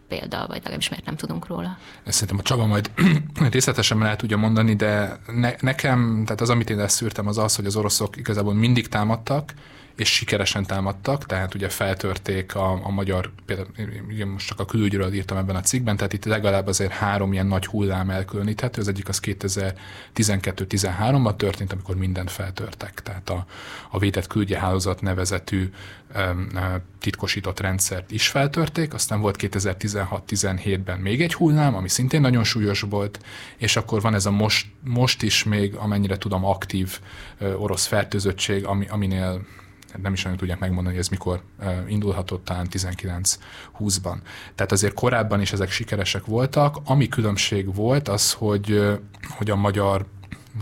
példa, vagy legalábbis miért nem tudunk róla. Ezt szerintem a Csaba majd [CLEARS THROAT] részletesen el tudja mondani, de ne, nekem, tehát az, amit én leszűrtem, az az, hogy az oroszok igazából mindig támadtak, és sikeresen támadtak, tehát ugye feltörték a, a magyar, például ugye most csak a külügyről írtam ebben a cikkben, tehát itt legalább azért három ilyen nagy hullám elkülöníthető, az egyik az 2012-13-ban történt, amikor mindent feltörtek, tehát a, a védett küldjehálózat nevezetű um, titkosított rendszert is feltörték, aztán volt 2016-17-ben még egy hullám, ami szintén nagyon súlyos volt, és akkor van ez a most, most is még, amennyire tudom, aktív orosz fertőzöttség, ami, aminél nem is nagyon tudják megmondani, hogy ez mikor indulhatott, talán 19-20-ban. Tehát azért korábban is ezek sikeresek voltak. Ami különbség volt, az, hogy, hogy a magyar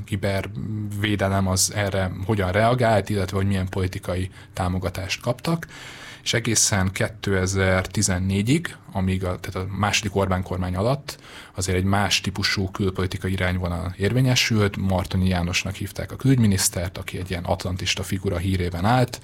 kibervédelem az erre hogyan reagált, illetve hogy milyen politikai támogatást kaptak és egészen 2014-ig, amíg a, tehát a második Orbán kormány alatt azért egy más típusú külpolitikai irányvonal érvényesült. Martonyi Jánosnak hívták a külügyminisztert, aki egy ilyen atlantista figura hírében állt.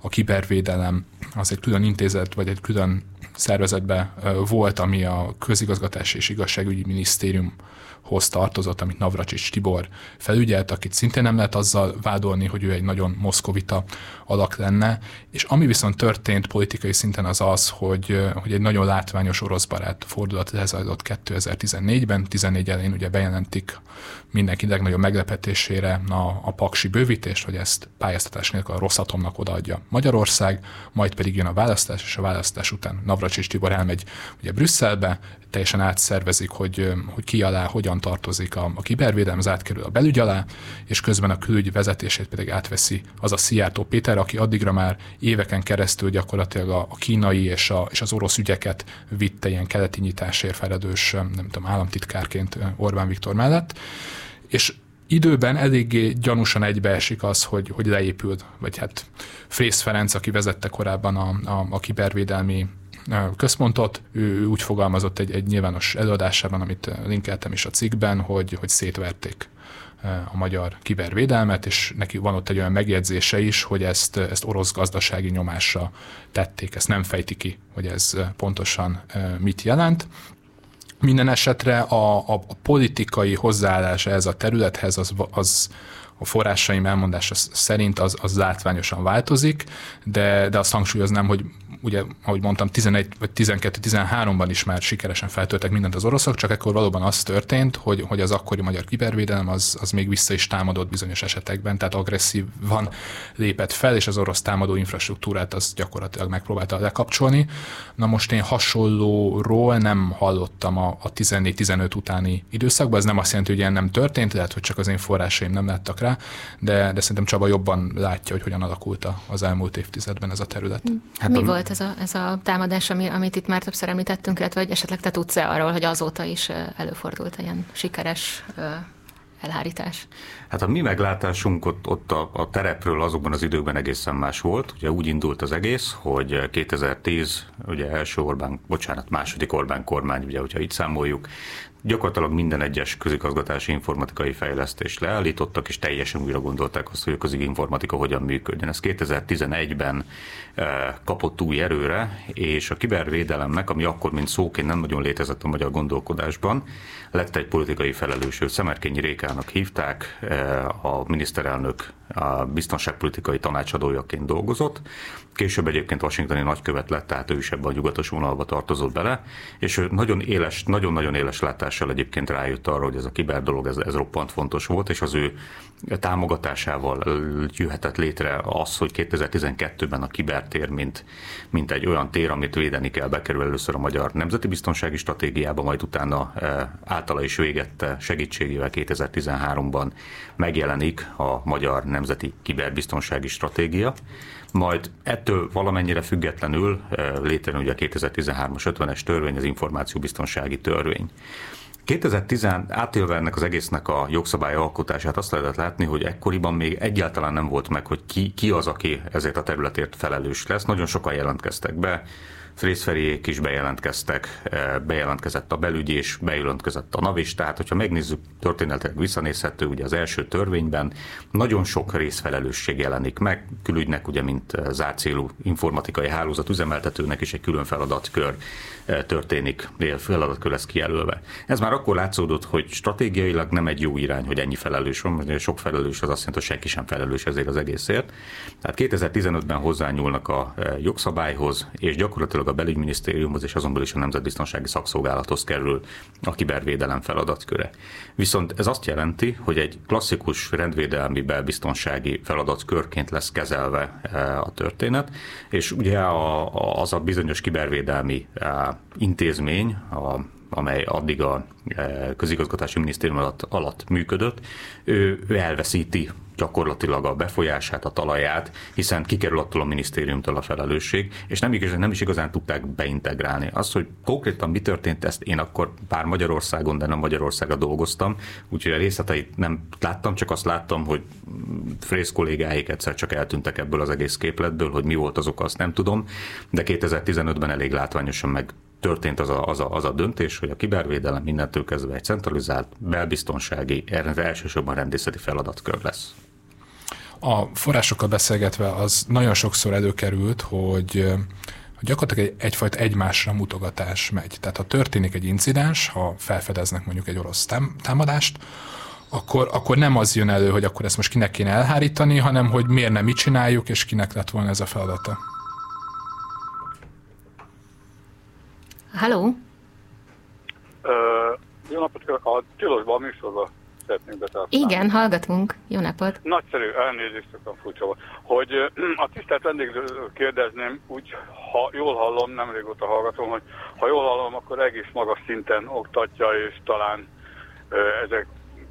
A kibervédelem az egy külön intézet, vagy egy külön szervezetbe volt, ami a közigazgatási és igazságügyi minisztérium hoz tartozott, amit Navracsics Tibor felügyelt, akit szintén nem lehet azzal vádolni, hogy ő egy nagyon moszkovita alak lenne. És ami viszont történt politikai szinten az az, hogy, hogy egy nagyon látványos orosz barát fordulat lezajlott 2014-ben, 14 elején ugye bejelentik mindenki legnagyobb meglepetésére a, a paksi bővítést, hogy ezt pályáztatás nélkül a Rosszatomnak odaadja Magyarország, majd pedig jön a választás, és a választás után Navracsics Tibor elmegy ugye Brüsszelbe, teljesen átszervezik, hogy, hogy ki alá, hogyan tartozik a, a kibervédelem, az átkerül a belügy alá, és közben a külügy vezetését pedig átveszi az a Szijjártó Péter, aki addigra már éveken keresztül gyakorlatilag a, a kínai és, a, és az orosz ügyeket vitte ilyen keleti nyitásért felelős, nem tudom, államtitkárként Orbán Viktor mellett, és időben eléggé gyanúsan egybeesik az, hogy, hogy leépült, vagy hát Frész Ferenc, aki vezette korábban a, a, a kibervédelmi központot, ő úgy fogalmazott egy, egy nyilvános előadásában, amit linkeltem is a cikkben, hogy, hogy szétverték a magyar kibervédelmet, és neki van ott egy olyan megjegyzése is, hogy ezt, ezt orosz gazdasági nyomásra tették, ezt nem fejti ki, hogy ez pontosan mit jelent. Minden esetre a, a, a politikai hozzáállása ez a területhez az, az a forrásaim elmondása szerint az, az látványosan változik, de, de azt hangsúlyoznám, hogy ugye, ahogy mondtam, 11 vagy 12-13-ban is már sikeresen feltöltek mindent az oroszok, csak ekkor valóban az történt, hogy, hogy az akkori magyar kibervédelem az, az még vissza is támadott bizonyos esetekben, tehát agresszívan lépett fel, és az orosz támadó infrastruktúrát az gyakorlatilag megpróbálta lekapcsolni. Na most én hasonlóról nem hallottam a, a 14-15 utáni időszakban, ez nem azt jelenti, hogy ilyen nem történt, lehet, hogy csak az én forrásaim nem láttak rá, de, de szerintem Csaba jobban látja, hogy hogyan alakult az elmúlt évtizedben ez a terület. Hát Mi a... volt ez a, ez a támadás, ami, amit itt már többször említettünk, illetve hogy esetleg te tudsz-e arról, hogy azóta is előfordult ilyen sikeres elhárítás? Hát a mi meglátásunk ott, ott a, a terepről azokban az időkben egészen más volt. Ugye úgy indult az egész, hogy 2010, ugye első Orbán, bocsánat, második Orbán kormány, ugye, hogyha itt számoljuk, gyakorlatilag minden egyes közigazgatási informatikai fejlesztést leállítottak, és teljesen újra gondolták azt, hogy a köziginformatika hogyan működjön. Ez 2011-ben eh, kapott új erőre, és a kibervédelemnek, ami akkor, mint szóként nem nagyon létezett a magyar gondolkodásban, lett egy politikai felelős. Szemerkényi Rékának hívták, eh, a miniszterelnök a biztonságpolitikai tanácsadójaként dolgozott, később egyébként washingtoni nagykövet lett, tehát ő is ebben a nyugatos vonalba tartozott bele, és ő nagyon éles, nagyon-nagyon éles látással egyébként rájött arra, hogy ez a kiber dolog, ez, ez roppant fontos volt, és az ő támogatásával jöhetett létre az, hogy 2012-ben a kibertér, mint, mint egy olyan tér, amit védeni kell, bekerül először a Magyar Nemzeti Biztonsági Stratégiába, majd utána általa is végette segítségével 2013-ban megjelenik a Magyar Nemzeti Kiberbiztonsági Stratégia, majd ettől valamennyire függetlenül létrejön ugye a 2013-as 50-es törvény, az információbiztonsági törvény. 2010 átélve ennek az egésznek a jogszabály alkotását azt lehetett látni, hogy ekkoriban még egyáltalán nem volt meg, hogy ki, ki az, aki ezért a területért felelős lesz. Nagyon sokan jelentkeztek be, Frészferiék is bejelentkeztek, eh, bejelentkezett a belügyés, bejelentkezett a NAV is, tehát hogyha megnézzük, történetileg visszanézhető, ugye az első törvényben nagyon sok részfelelősség jelenik meg, külügynek ugye, mint eh, zárt informatikai hálózat üzemeltetőnek is egy külön feladatkör történik, feladatkör lesz kijelölve. Ez már akkor látszódott, hogy stratégiailag nem egy jó irány, hogy ennyi felelős van, mert sok felelős az azt jelenti, hogy senki sem felelős ezért az egészért. Tehát 2015-ben hozzányúlnak a jogszabályhoz, és gyakorlatilag a belügyminisztériumhoz és azonból is a Nemzetbiztonsági Szakszolgálathoz kerül a kibervédelem feladatköre. Viszont ez azt jelenti, hogy egy klasszikus rendvédelmi belbiztonsági feladatkörként lesz kezelve e, a történet, és ugye az a bizonyos kibervédelmi intézmény, a amely addig a e, közigazgatási minisztérium alatt, alatt működött, ő, ő elveszíti gyakorlatilag a befolyását, a talaját, hiszen kikerül attól a minisztériumtól a felelősség, és nem, nem is igazán tudták beintegrálni. Az, hogy konkrétan mi történt, ezt én akkor pár Magyarországon, de nem Magyarországra dolgoztam, úgyhogy a részleteit nem láttam, csak azt láttam, hogy Frész kollégáik egyszer csak eltűntek ebből az egész képletből, hogy mi volt azok, azt nem tudom, de 2015-ben elég látványosan meg történt az a, az, a, az a döntés, hogy a kibervédelem mindentől kezdve egy centralizált, belbiztonsági, elsősorban rendészeti feladatkör lesz. A forrásokkal beszélgetve az nagyon sokszor előkerült, hogy gyakorlatilag egy, egyfajta egymásra mutogatás megy. Tehát ha történik egy incidens, ha felfedeznek mondjuk egy orosz támadást, akkor, akkor nem az jön elő, hogy akkor ezt most kinek kéne elhárítani, hanem hogy miért nem mit csináljuk, és kinek lett volna ez a feladata. Halló? Jó napot kívánok! A Tilosban a műsorban szeretnénk betelefonálni. Igen, hallgatunk. Jó napot! Nagyszerű, elnézést, szoktam furcsa. Hogy a tisztelt vendégről kérdezném, úgy, ha jól hallom, nem régóta hallgatom, hogy ha jól hallom, akkor egész magas szinten oktatja, és talán ezek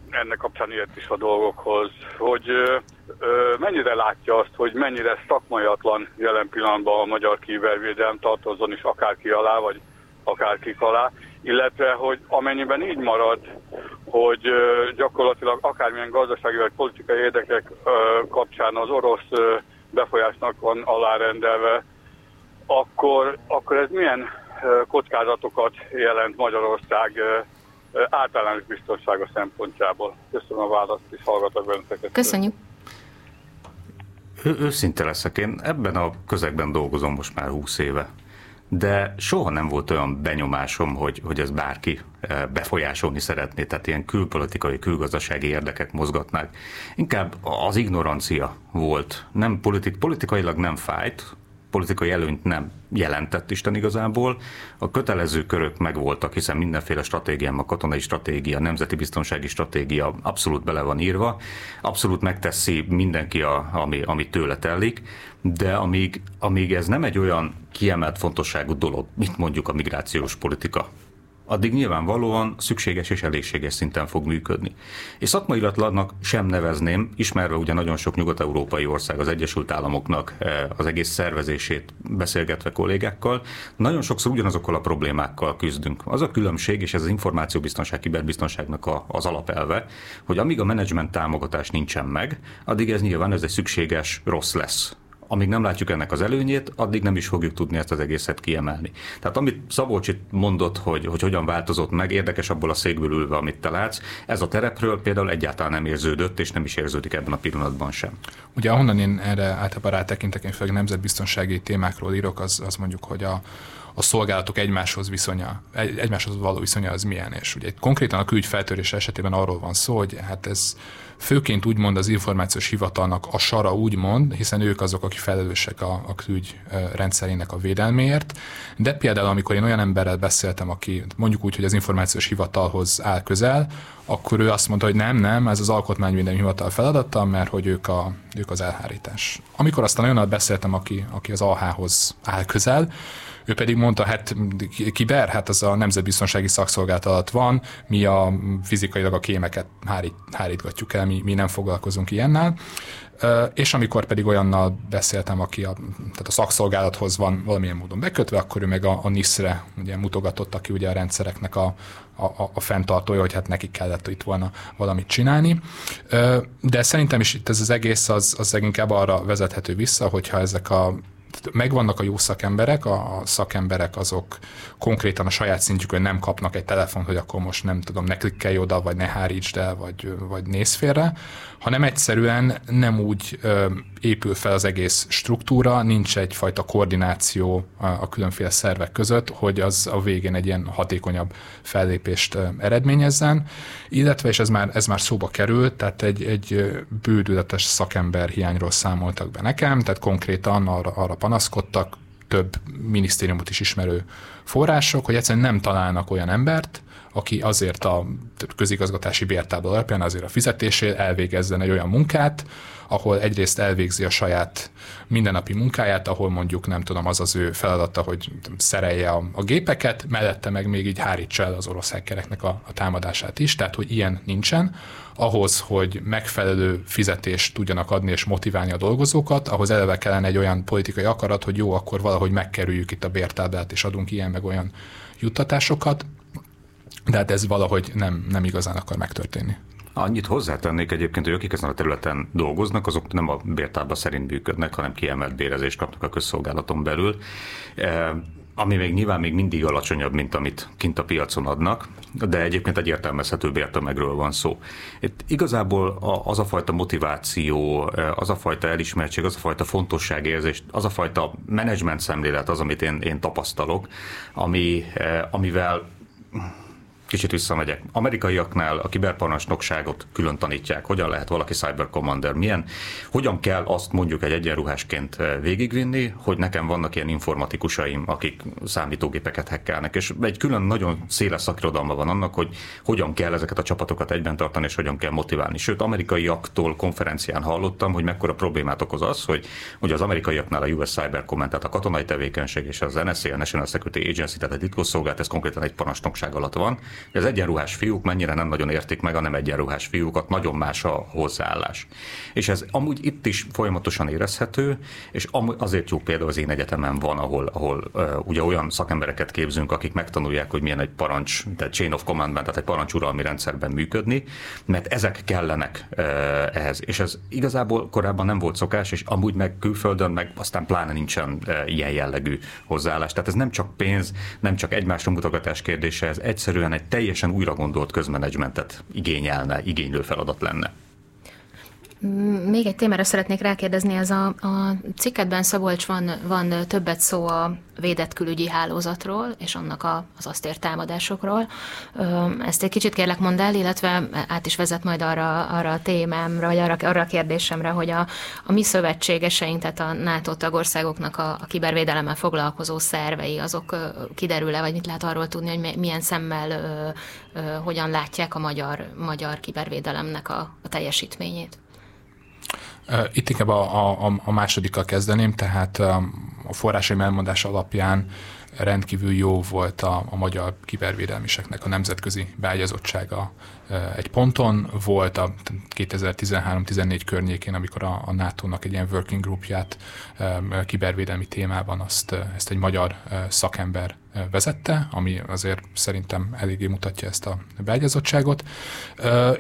ennek kapcsán ilyet is a dolgokhoz, hogy ö, ö, mennyire látja azt, hogy mennyire szakmaiatlan jelen pillanatban a magyar kibervédelem tartozzon is akárki alá, vagy akárkik alá, illetve hogy amennyiben így marad, hogy gyakorlatilag akármilyen gazdasági vagy politikai érdekek kapcsán az orosz befolyásnak van alárendelve, akkor, akkor ez milyen kockázatokat jelent Magyarország általános biztonsága szempontjából. Köszönöm a választ, és hallgatok benneteket. Köszönjük. Ő, őszinte leszek, én ebben a közegben dolgozom most már 20 éve de soha nem volt olyan benyomásom, hogy, hogy ez bárki eh, befolyásolni szeretné, tehát ilyen külpolitikai, külgazdasági érdekek mozgatnák. Inkább az ignorancia volt. Nem politik, politikailag nem fájt, politikai előnyt nem jelentett Isten igazából. A kötelező körök megvoltak, hiszen mindenféle stratégiám, a katonai stratégia, nemzeti biztonsági stratégia abszolút bele van írva, abszolút megteszi mindenki, a, ami, ami tőle telik, de amíg, amíg ez nem egy olyan kiemelt fontosságú dolog, mint mondjuk a migrációs politika, addig nyilvánvalóan szükséges és elégséges szinten fog működni. És szakmailatlannak sem nevezném, ismerve ugye nagyon sok nyugat-európai ország az Egyesült Államoknak eh, az egész szervezését beszélgetve kollégákkal, nagyon sokszor ugyanazokkal a problémákkal küzdünk. Az a különbség, és ez az információbiztonság, kiberbiztonságnak a, az alapelve, hogy amíg a menedzsment támogatás nincsen meg, addig ez nyilván ez egy szükséges rossz lesz amíg nem látjuk ennek az előnyét, addig nem is fogjuk tudni ezt az egészet kiemelni. Tehát amit Szabolcs itt mondott, hogy, hogy hogyan változott meg, érdekes abból a székből ülve, amit te látsz, ez a terepről például egyáltalán nem érződött, és nem is érződik ebben a pillanatban sem. Ugye ahonnan én erre általában rátekintek, én főleg nemzetbiztonsági témákról írok, az, az mondjuk, hogy a, a szolgálatok egymáshoz viszonya, egy, egymáshoz való viszonya az milyen. És ugye konkrétan a külügy feltörése esetében arról van szó, hogy hát ez főként úgymond az információs hivatalnak a sara úgymond, hiszen ők azok, akik felelősek a, a külügy rendszerének a védelméért. De például, amikor én olyan emberrel beszéltem, aki mondjuk úgy, hogy az információs hivatalhoz áll közel, akkor ő azt mondta, hogy nem, nem, ez az alkotmányvédelmi hivatal feladata, mert hogy ők, a, ők az elhárítás. Amikor aztán olyannal beszéltem, aki, aki az AH-hoz áll közel, ő pedig mondta, hát kiber, hát az a nemzetbiztonsági szakszolgálat van, mi a fizikailag a kémeket hárít, hárítgatjuk el, mi, mi nem foglalkozunk ilyennel. És amikor pedig olyannal beszéltem, aki a, tehát a szakszolgálathoz van valamilyen módon bekötve, akkor ő meg a, a NISZ-re ugye mutogatott, aki ugye a rendszereknek a, a, a fenntartója, hogy hát neki kellett itt volna valamit csinálni. De szerintem is itt ez az egész az, az leginkább arra vezethető vissza, hogyha ezek a megvannak a jó szakemberek, a szakemberek azok konkrétan a saját szintjükön nem kapnak egy telefont, hogy akkor most nem tudom, ne klikkelj oda, vagy ne hárítsd el, vagy, vagy nézz félre, hanem egyszerűen nem úgy ö, épül fel az egész struktúra, nincs egyfajta koordináció a, a különféle szervek között, hogy az a végén egy ilyen hatékonyabb fellépést ö, eredményezzen, illetve, és ez már, ez már szóba került, tehát egy, egy bődületes szakember hiányról számoltak be nekem, tehát konkrétan arra, arra panaszkodtak, több minisztériumot is ismerő források, hogy egyszerűen nem találnak olyan embert, aki azért a közigazgatási bértábla alapján azért a fizetésért elvégezzen egy olyan munkát, ahol egyrészt elvégzi a saját mindennapi munkáját, ahol mondjuk nem tudom, az az ő feladata, hogy szerelje a, a gépeket, mellette meg még így hárítsa el az orosz hackereknek a, a támadását is, tehát hogy ilyen nincsen. Ahhoz, hogy megfelelő fizetést tudjanak adni és motiválni a dolgozókat, ahhoz eleve kellene egy olyan politikai akarat, hogy jó, akkor valahogy megkerüljük itt a bértáblát, és adunk ilyen meg olyan juttatásokat, de hát ez valahogy nem, nem igazán akar megtörténni. Annyit hozzátennék egyébként, hogy akik ezen a területen dolgoznak, azok nem a bértábla szerint működnek, hanem kiemelt bérezést kapnak a közszolgálaton belül e, ami még nyilván még mindig alacsonyabb, mint amit kint a piacon adnak, de egyébként egy értelmezhető bértömegről van szó. Itt igazából az a fajta motiváció, e, az a fajta elismertség, az a fajta fontosságérzés, az a fajta menedzsment szemlélet az, amit én, én tapasztalok, ami, e, amivel kicsit visszamegyek. Amerikaiaknál a kiberparancsnokságot külön tanítják, hogyan lehet valaki cyber commander, milyen, hogyan kell azt mondjuk egy egyenruhásként eh, végigvinni, hogy nekem vannak ilyen informatikusaim, akik számítógépeket hekkelnek, és egy külön nagyon széles szakirodalma van annak, hogy hogyan kell ezeket a csapatokat egyben tartani, és hogyan kell motiválni. Sőt, amerikaiaktól konferencián hallottam, hogy mekkora problémát okoz az, hogy, hogy az amerikaiaknál a US Cyber Command, tehát a katonai tevékenység és az NSA, a National Security Agency, tehát a titkosszolgálat, ez konkrétan egy parancsnokság alatt van, az egyenruhás fiúk mennyire nem nagyon értik meg a nem egyenruhás fiúkat, nagyon más a hozzáállás. És ez amúgy itt is folyamatosan érezhető, és azért jó például az én egyetemen van, ahol, ahol uh, ugye olyan szakembereket képzünk, akik megtanulják, hogy milyen egy parancs, tehát chain of commandben, tehát egy parancsuralmi rendszerben működni, mert ezek kellenek uh, ehhez. És ez igazából korábban nem volt szokás, és amúgy meg külföldön, meg aztán pláne nincsen uh, ilyen jellegű hozzáállás. Tehát ez nem csak pénz, nem csak egymásra mutogatás kérdése, ez egyszerűen egy teljesen újra gondolt közmenedzsmentet igényelne, igénylő feladat lenne. Még egy témára szeretnék rákérdezni, ez a, a cikketben Szabolcs van, van többet szó a védett külügyi hálózatról, és annak a, az azt ért támadásokról. Ezt egy kicsit kérlek mondd el, illetve át is vezet majd arra, arra a témámra, vagy arra, arra a kérdésemre, hogy a, a mi szövetségeseink, tehát a NATO tagországoknak a, a kibervédelemmel foglalkozó szervei, azok kiderül-e, vagy mit lehet arról tudni, hogy milyen szemmel hogyan látják a magyar, magyar kibervédelemnek a, a teljesítményét? Itt inkább a, a, a másodikkal kezdeném, tehát a forrásaim elmondása alapján rendkívül jó volt a, a magyar kibervédelmiseknek a nemzetközi beágyazottsága egy ponton. Volt a 2013-14 környékén, amikor a, a NATO-nak egy ilyen working groupját kibervédelmi témában azt, ezt egy magyar szakember vezette, ami azért szerintem eléggé mutatja ezt a beágyazottságot.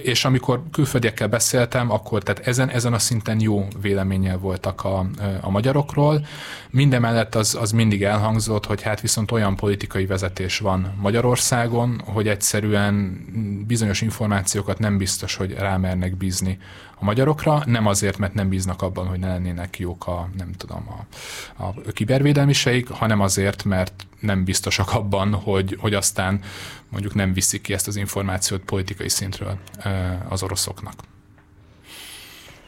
És amikor külföldiekkel beszéltem, akkor tehát ezen, ezen a szinten jó véleménnyel voltak a, a magyarokról. Mindemellett az, az mindig elhangzott, hogy hát viszont olyan politikai vezetés van Magyarországon, hogy egyszerűen bizonyos információkat nem biztos, hogy rámernek bízni a magyarokra, nem azért, mert nem bíznak abban, hogy ne lennének jók a, nem tudom, a, a kibervédelmiseik, hanem azért, mert nem biztosak abban, hogy, hogy aztán mondjuk nem viszik ki ezt az információt politikai szintről az oroszoknak.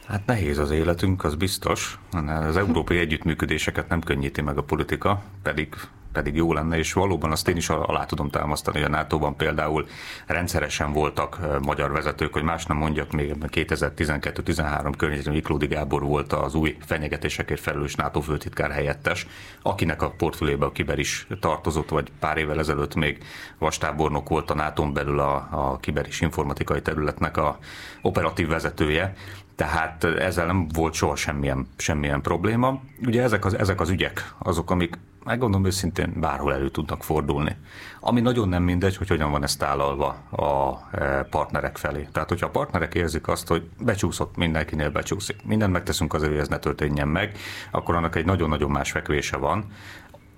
Hát nehéz az életünk, az biztos. Az európai együttműködéseket nem könnyíti meg a politika, pedig pedig jó lenne, és valóban azt én is alá tudom támasztani, hogy a NATO-ban például rendszeresen voltak magyar vezetők, hogy más nem mondjak, még 2012-13 környékén Miklódi Gábor volt az új fenyegetésekért felelős NATO főtitkár helyettes, akinek a portfólióban a kiber is tartozott, vagy pár évvel ezelőtt még vastábornok volt a nato belül a, a kiber és informatikai területnek a operatív vezetője, tehát ezzel nem volt soha semmilyen, semmilyen probléma. Ugye ezek az, ezek az ügyek azok, amik megmondom őszintén, bárhol elő tudnak fordulni. Ami nagyon nem mindegy, hogy hogyan van ez tálalva a e, partnerek felé. Tehát, hogyha a partnerek érzik azt, hogy becsúszott, mindenkinél becsúszik, mindent megteszünk azért, hogy ez ne történjen meg, akkor annak egy nagyon-nagyon más fekvése van.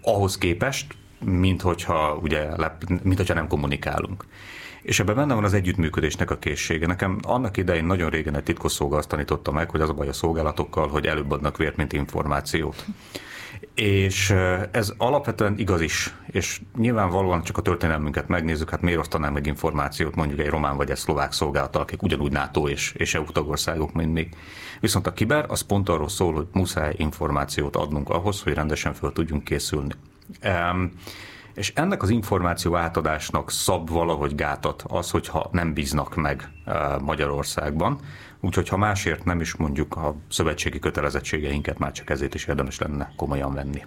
Ahhoz képest, mint hogyha, ugye, mint hogyha nem kommunikálunk. És ebben benne van az együttműködésnek a készsége. Nekem annak idején nagyon régen egy titkosszolga azt tanította meg, hogy az a baj a szolgálatokkal, hogy előbb adnak vért, mint információt. És ez alapvetően igaz is, és nyilvánvalóan csak a történelmünket megnézzük, hát miért osztanánk meg információt mondjuk egy román vagy egy szlovák szolgálattal, akik ugyanúgy NATO és, és EU tagországok, mint mi. Viszont a kiber az pont arról szól, hogy muszáj információt adnunk ahhoz, hogy rendesen föl tudjunk készülni. Um, és ennek az információ átadásnak szab valahogy gátat az, hogyha nem bíznak meg Magyarországban, Úgyhogy ha másért nem is mondjuk a szövetségi kötelezettségeinket, már csak ezért is érdemes lenne komolyan venni.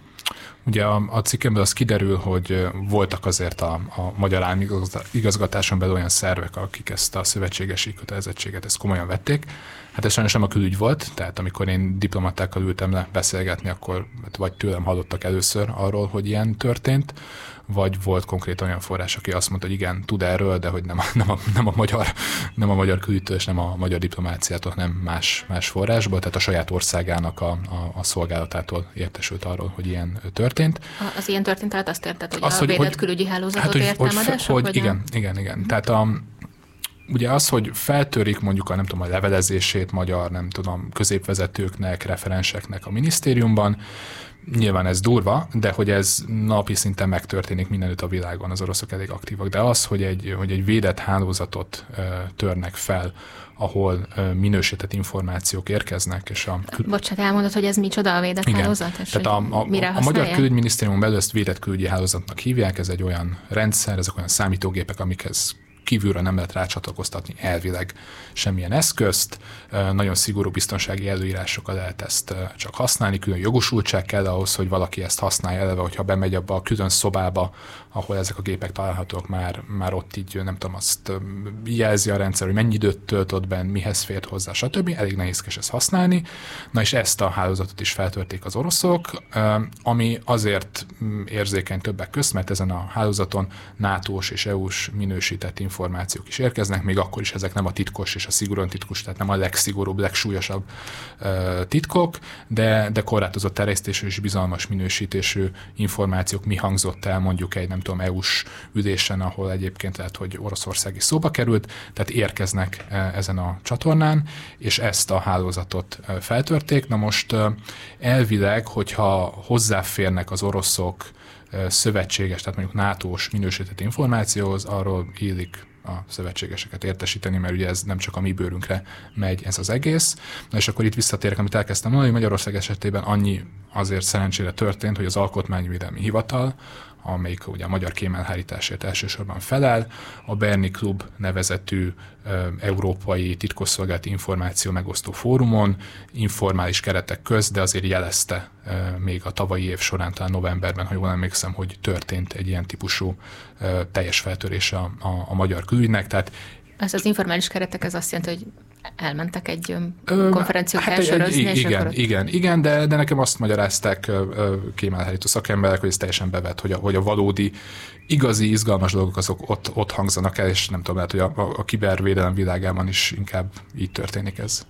Ugye a, a cikkemben az kiderül, hogy voltak azért a, a magyar államigazgatáson belül olyan szervek, akik ezt a szövetségesi kötelezettséget ezt komolyan vették. Hát ez sajnos nem a külügy volt, tehát amikor én diplomatákkal ültem le beszélgetni, akkor hát vagy tőlem hallottak először arról, hogy ilyen történt, vagy volt konkrét olyan forrás, aki azt mondta, hogy igen, tud erről, de hogy nem a, nem a, nem a magyar, nem a magyar külügytől és nem a magyar diplomáciától, hanem más, más forrásból, tehát a saját országának a, a, a szolgálatától értesült arról, hogy ilyen történt. Az ilyen történt, tehát azt érted, hogy az, a hogy, védett hogy, külügyi hálózatot hát, hogy, hogy, hogy, hogy igen, igen, igen. Tehát a, ugye az, hogy feltörik mondjuk a nem tudom, a levelezését magyar, nem tudom, középvezetőknek, referenseknek a minisztériumban, Nyilván ez durva, de hogy ez napi szinten megtörténik mindenütt a világon, az oroszok elég aktívak. De az, hogy egy, hogy egy védett hálózatot törnek fel, ahol minősített információk érkeznek. És a... Bocsánat, elmondod, hogy ez micsoda a védett Igen. hálózat? És Tehát a, a, a, a Magyar Külügyminisztérium belül ezt védett külügyi hálózatnak hívják, ez egy olyan rendszer, ezek olyan számítógépek, amikhez kívülről nem lehet rácsatlakoztatni elvileg semmilyen eszközt, nagyon szigorú biztonsági előírásokkal lehet ezt csak használni, külön jogosultság kell ahhoz, hogy valaki ezt használja eleve, hogyha bemegy abba a külön szobába, ahol ezek a gépek találhatók, már, már ott így, nem tudom, azt jelzi a rendszer, hogy mennyi időt töltött benne, mihez fért hozzá, stb. Elég nehézkes ezt használni. Na és ezt a hálózatot is feltörték az oroszok, ami azért mm, érzékeny többek közt, mert ezen a hálózaton NATO-s és EU-s minősített információk is érkeznek, még akkor is ezek nem a titkos és a szigorúan titkos, tehát nem a legszigorúbb, legsúlyosabb titkok, de, de korlátozott terjesztésű és bizalmas minősítésű információk mi hangzott el mondjuk egy nem tudom EU-s ülésen, ahol egyébként lehet, hogy Oroszország is szóba került, tehát érkeznek ezen a csatornán, és ezt a hálózatot feltörték. Na most elvileg, hogyha hozzáférnek az oroszok szövetséges, tehát mondjuk NATO-s minősített információhoz, arról illik a szövetségeseket értesíteni, mert ugye ez nem csak a mi bőrünkre megy ez az egész. Na és akkor itt visszatérek, amit elkezdtem mondani, hogy Magyarország esetében annyi azért szerencsére történt, hogy az Alkotmányvédelmi Hivatal amelyik ugye a magyar kémelhárításért elsősorban felel. A Berni Klub nevezetű európai titkosszolgálati információ megosztó fórumon informális keretek köz, de azért jelezte még a tavalyi év során, talán novemberben, ha jól emlékszem, hogy történt egy ilyen típusú teljes feltörés a, a, a magyar külügynek, tehát ez az informális keretek, ez azt jelenti, hogy elmentek egy konferenciót hát elsőrözni, egy, igen, akkor... igen, igen, de, de nekem azt magyarázták kémelhelyítő szakemberek, hogy ez teljesen bevet, hogy a, hogy a valódi igazi, izgalmas dolgok azok ott, ott hangzanak el, és nem tudom, lehet, hogy a, a, a kibervédelem világában is inkább így történik ez.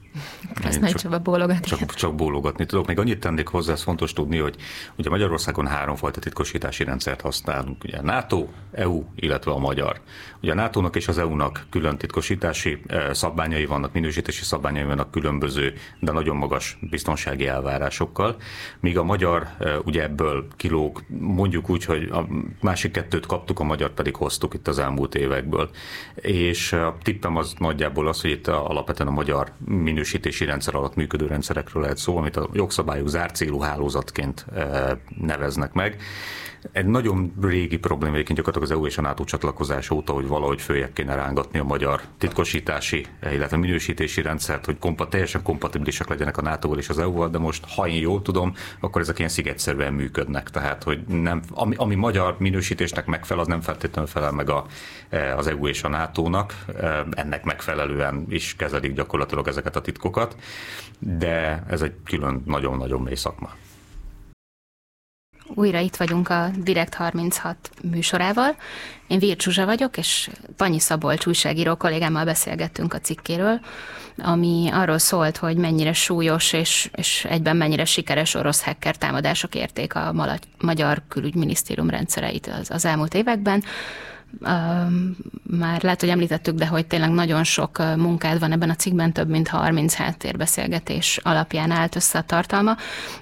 Krasznai Csaba bólogatni. Csak, csak bólogatni tudok. Még annyit tennék hozzá, ez fontos tudni, hogy ugye Magyarországon háromfajta titkosítási rendszert használunk. Ugye NATO, EU, illetve a magyar. Ugye a NATO-nak és az EU-nak külön titkosítási eh, szabványai vannak, minősítési szabványai vannak különböző, de nagyon magas biztonsági elvárásokkal. Míg a magyar eh, ugye ebből kilóg, mondjuk úgy, hogy a másik kettőt kaptuk, a magyar pedig hoztuk itt az elmúlt évekből. És a tippem az nagyjából az, hogy itt alapvetően a magyar minősítési rendszer alatt működő rendszerekről lehet szó, amit a jogszabályok zárt célú hálózatként eh, neveznek meg. Egy nagyon régi probléma egyébként gyakorlatilag az EU és a NATO csatlakozás óta, hogy valahogy följebb kéne rángatni a magyar titkosítási, illetve minősítési rendszert, hogy kompa, teljesen kompatibilisak legyenek a NATO-val és az EU-val, de most, ha én jól tudom, akkor ezek ilyen szigetszerűen működnek. Tehát, hogy nem, ami, ami magyar minősítésnek megfelel, az nem feltétlenül felel meg a, az EU és a NATO-nak. Ennek megfelelően is kezelik gyakorlatilag ezeket a titkokat, de ez egy külön nagyon-nagyon mély szakma. Újra itt vagyunk a Direkt 36 műsorával. Én Vír Csuzsa vagyok, és Panyi Szabolcs újságíró kollégámmal beszélgettünk a cikkéről, ami arról szólt, hogy mennyire súlyos és, és egyben mennyire sikeres orosz hacker támadások érték a magyar külügyminisztérium rendszereit az, az elmúlt években már lehet, hogy említettük, de hogy tényleg nagyon sok munkád van ebben a cikkben, több mint 30 háttérbeszélgetés alapján állt össze a tartalma,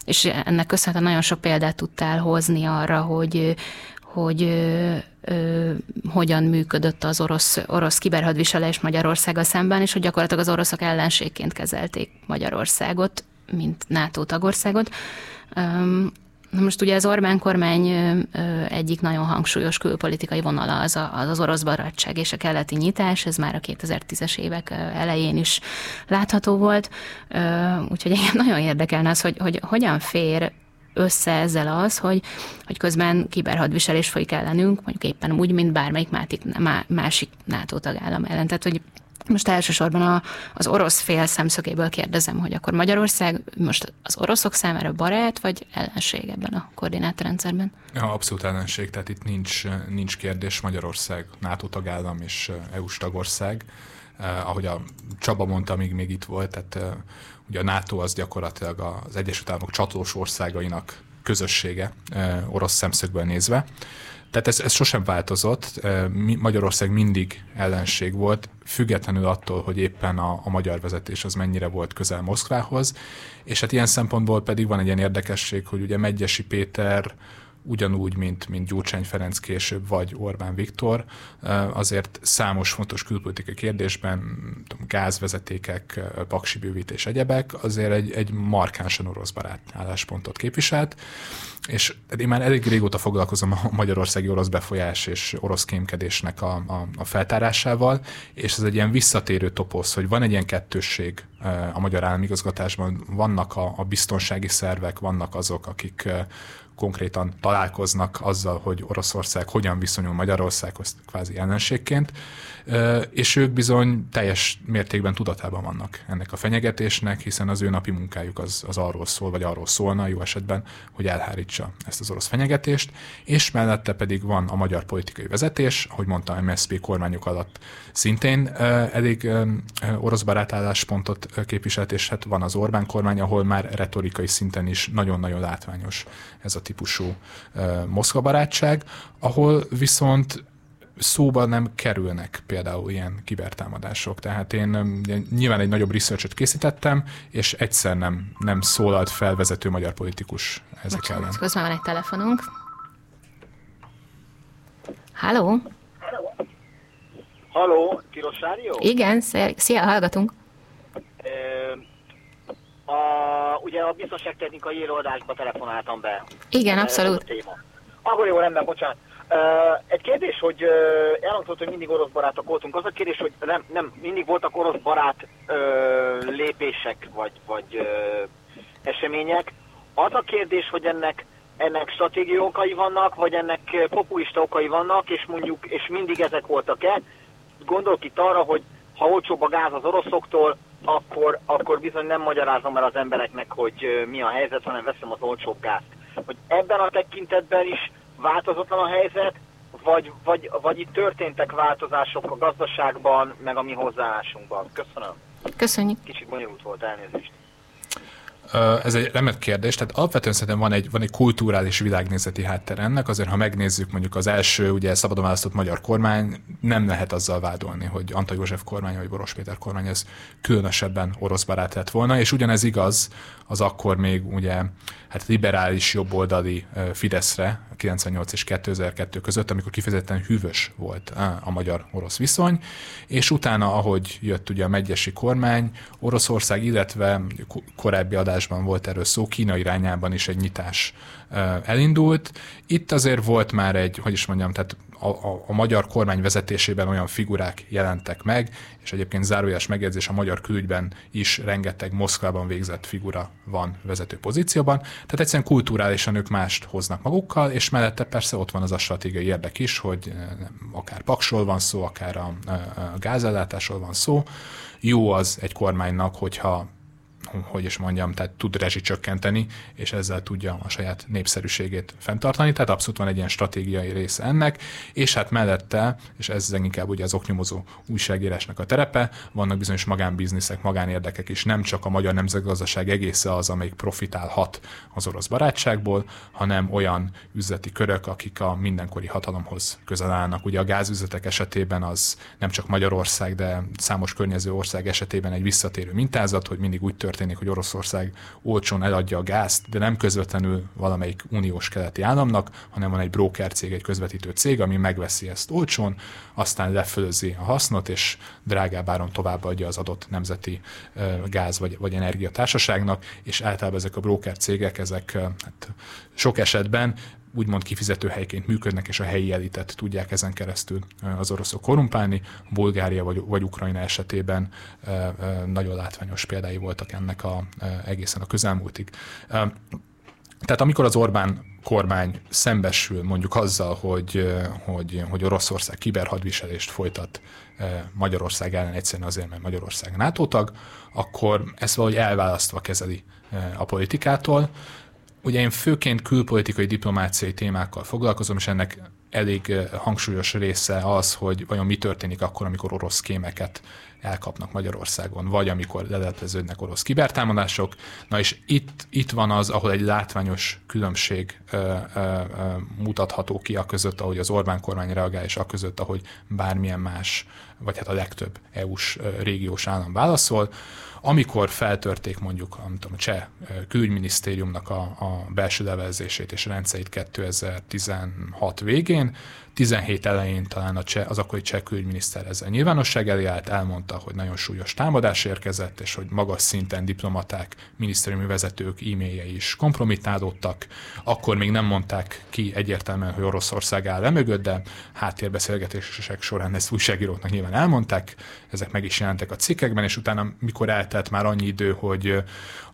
és ennek köszönhetően nagyon sok példát tudtál hozni arra, hogy hogy ö, ö, hogyan működött az orosz, orosz kiberhadviselés Magyarországgal szemben, és hogy gyakorlatilag az oroszok ellenségként kezelték Magyarországot, mint NATO tagországot. Na most ugye az Orbán kormány egyik nagyon hangsúlyos külpolitikai vonala az, a, az az orosz barátság és a keleti nyitás, ez már a 2010-es évek elején is látható volt, úgyhogy engem [LAUGHS] nagyon érdekelne az, hogy, hogy hogyan fér össze ezzel az, hogy, hogy közben kiberhadviselés folyik ellenünk, mondjuk éppen úgy, mint bármelyik másik, másik NATO tagállam ellen. Tehát, hogy most elsősorban a, az orosz fél szemszögéből kérdezem, hogy akkor Magyarország most az oroszok számára barát vagy ellenség ebben a koordinátorrendszerben? Ja, abszolút ellenség, tehát itt nincs, nincs kérdés. Magyarország NATO tagállam és EU-s tagország. Eh, ahogy a Csaba mondta, amíg még itt volt, tehát eh, ugye a NATO az gyakorlatilag az Egyesült Államok csatós országainak közössége eh, orosz szemszögből nézve. Tehát ez, ez sosem változott, Magyarország mindig ellenség volt, függetlenül attól, hogy éppen a, a magyar vezetés az mennyire volt közel Moszkvához, és hát ilyen szempontból pedig van egy ilyen érdekesség, hogy ugye Megyesi Péter ugyanúgy, mint, mint Gyurcsány Ferenc később, vagy Orbán Viktor, azért számos fontos külpolitikai kérdésben, tudom, gázvezetékek, paksi bővítés, egyebek, azért egy, egy markánsan orosz barát álláspontot képviselt, és én már elég régóta foglalkozom a magyarországi orosz befolyás és orosz kémkedésnek a, a, a feltárásával, és ez egy ilyen visszatérő toposz, hogy van egy ilyen kettősség a magyar államigazgatásban, vannak a, a biztonsági szervek, vannak azok, akik konkrétan találkoznak azzal, hogy Oroszország hogyan viszonyul Magyarországhoz kvázi ellenségként, és ők bizony teljes mértékben tudatában vannak ennek a fenyegetésnek, hiszen az ő napi munkájuk az, az arról szól, vagy arról szólna jó esetben, hogy elhárítsa ezt az orosz fenyegetést, és mellette pedig van a magyar politikai vezetés, ahogy mondta, MSZP kormányok alatt szintén elég orosz barát álláspontot képviselt, és hát van az Orbán kormány, ahol már retorikai szinten is nagyon-nagyon látványos ez a típusú Moszkva barátság, ahol viszont szóba nem kerülnek például ilyen kibertámadások. Tehát én nyilván egy nagyobb research készítettem, és egyszer nem, nem szólalt fel vezető magyar politikus ezek Bocsánat, ellen. Közben van egy telefonunk. Halló? Halló, Tilos Rádió? Igen, szia, hallgatunk. A, ugye a biztonságtechnikai élőadásba telefonáltam be. Igen, abszolút. Akkor jó, rendben, bocsánat. Egy kérdés, hogy elhangzott, hogy mindig orosz barátok voltunk. Az a kérdés, hogy nem, nem mindig voltak orosz barát lépések vagy, vagy események. Az a kérdés, hogy ennek ennek stratégiai okai vannak, vagy ennek popuista okai vannak, és mondjuk, és mindig ezek voltak-e. Gondolok itt arra, hogy ha olcsóbb a gáz az oroszoktól, akkor, akkor bizony nem magyarázom el az embereknek, hogy mi a helyzet, hanem veszem az olcsóbb gázt. Hogy ebben a tekintetben is változatlan a helyzet, vagy, vagy, vagy itt történtek változások a gazdaságban, meg a mi hozzáállásunkban? Köszönöm. Köszönjük. Kicsit bonyolult volt, elnézést. Ez egy remek kérdés, tehát alapvetően szerintem van egy, van egy kulturális világnézeti hátter ennek, azért ha megnézzük mondjuk az első ugye szabadon választott magyar kormány, nem lehet azzal vádolni, hogy Antal József kormány vagy Boros Péter kormány ez különösebben orosz barát lett volna, és ugyanez igaz az akkor még ugye hát liberális jobboldali Fideszre 98 és 2002 között, amikor kifejezetten hűvös volt a magyar-orosz viszony, és utána, ahogy jött ugye a megyesi kormány, Oroszország, illetve korábbi adásban volt erről szó, Kína irányában is egy nyitás elindult. Itt azért volt már egy, hogy is mondjam, tehát a, a, a magyar kormány vezetésében olyan figurák jelentek meg, és egyébként zárójás megjegyzés a magyar külügyben is rengeteg Moszkvában végzett figura van vezető pozícióban, tehát egyszerűen kulturálisan ők mást hoznak magukkal, és mellette persze ott van az a stratégiai érdek is, hogy akár paksról van szó, akár a, a gázellátásról van szó, jó az egy kormánynak, hogyha hogy is mondjam, tehát tud rezsi csökkenteni, és ezzel tudja a saját népszerűségét fenntartani, tehát abszolút van egy ilyen stratégiai része ennek, és hát mellette, és ez inkább ugye az oknyomozó újságírásnak a terepe, vannak bizonyos magánbizniszek, magánérdekek is, nem csak a magyar nemzetgazdaság egésze az, amelyik profitálhat az orosz barátságból, hanem olyan üzleti körök, akik a mindenkori hatalomhoz közel állnak. Ugye a gázüzletek esetében az nem csak Magyarország, de számos környező ország esetében egy visszatérő mintázat, hogy mindig úgy tört történik, hogy Oroszország olcsón eladja a gázt, de nem közvetlenül valamelyik uniós keleti államnak, hanem van egy broker cég, egy közvetítő cég, ami megveszi ezt olcsón, aztán lefölözi a hasznot, és drágább áron továbbadja az adott nemzeti gáz vagy, vagy energiatársaságnak, és általában ezek a broker cégek, ezek hát sok esetben úgymond kifizető helyként működnek, és a helyi elitet tudják ezen keresztül az oroszok korrumpálni. Bulgária vagy, vagy Ukrajna esetében nagyon látványos példái voltak ennek a, egészen a közelmúltig. Tehát amikor az Orbán kormány szembesül mondjuk azzal, hogy, hogy, hogy Oroszország kiberhadviselést folytat Magyarország ellen egyszerűen azért, mert Magyarország NATO tag, akkor ezt valahogy elválasztva kezeli a politikától, Ugye én főként külpolitikai diplomáciai témákkal foglalkozom, és ennek elég eh, hangsúlyos része az, hogy vajon mi történik akkor, amikor orosz kémeket elkapnak Magyarországon, vagy amikor lelepleződnek orosz kibertámadások. Na és itt, itt van az, ahol egy látványos különbség ö, ö, ö, mutatható ki a között, ahogy az Orbán kormány reagál, és a között, ahogy bármilyen más, vagy hát a legtöbb EU-s régiós állam válaszol. Amikor feltörték mondjuk nem tudom, a cseh külügyminisztériumnak a, a belső levelezését és rendszerét 2016 végén, 17 elején talán a cseh, az akkori cseh külügyminiszter ezzel nyilvánosság elé állt, elmondta, hogy nagyon súlyos támadás érkezett, és hogy magas szinten diplomaták, minisztériumi vezetők e-mailjei is kompromittálódtak. Akkor még nem mondták ki egyértelműen, hogy Oroszország áll mögött, de háttérbeszélgetések során ezt újságíróknak nyilván elmondták, ezek meg is jelentek a cikkekben, és utána, mikor eltelt már annyi idő, hogy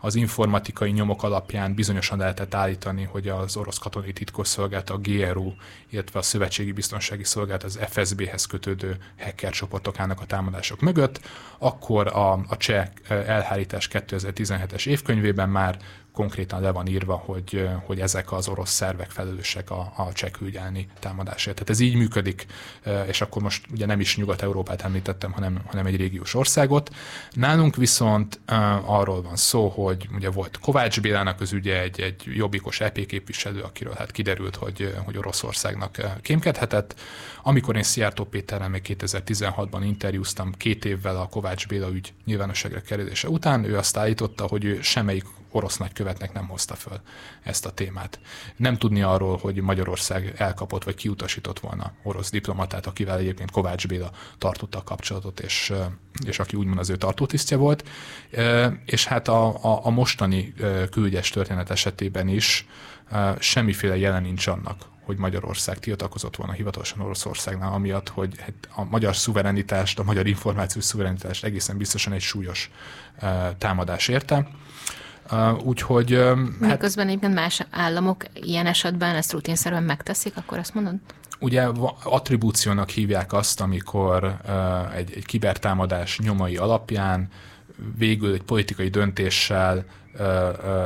az informatikai nyomok alapján bizonyosan lehetett állítani, hogy az orosz katonai titkosszolgálat, a GRU, illetve a Szövetségi Biztonsági Szolgálat az FSB-hez kötődő hacker csoportok állnak a támadások mögött, akkor a, a cseh elhárítás 2017-es évkönyvében már konkrétan le van írva, hogy, hogy ezek az orosz szervek felelősek a, a cseh támadásért. Tehát ez így működik, és akkor most ugye nem is Nyugat-Európát említettem, hanem, hanem egy régiós országot. Nálunk viszont arról van szó, hogy ugye volt Kovács Bélának az ügye egy, egy jobbikos EP képviselő, akiről hát kiderült, hogy, hogy Oroszországnak kémkedhetett. Amikor én Szijjártó Péterrel még 2016-ban interjúztam két évvel a Kovács Béla ügy nyilvánosságra kerülése után, ő azt állította, hogy semmelyik orosz nagykövetnek nem hozta föl ezt a témát. Nem tudni arról, hogy Magyarország elkapott vagy kiutasított volna orosz diplomatát, akivel egyébként Kovács Béla tartotta a kapcsolatot, és, és aki úgymond az ő tartótisztje volt. És hát a, a, a mostani külgyes történet esetében is semmiféle jelen nincs annak, hogy Magyarország tiltakozott volna hivatalosan Oroszországnál, amiatt, hogy hát a magyar szuverenitást, a magyar információs szuverenitást egészen biztosan egy súlyos támadás érte. Uh, úgyhogy... Uh, Miközben hát, egyébként más államok ilyen esetben ezt rutinszerűen megteszik, akkor azt mondod? Ugye attribúciónak hívják azt, amikor uh, egy, egy kibertámadás nyomai alapján végül egy politikai döntéssel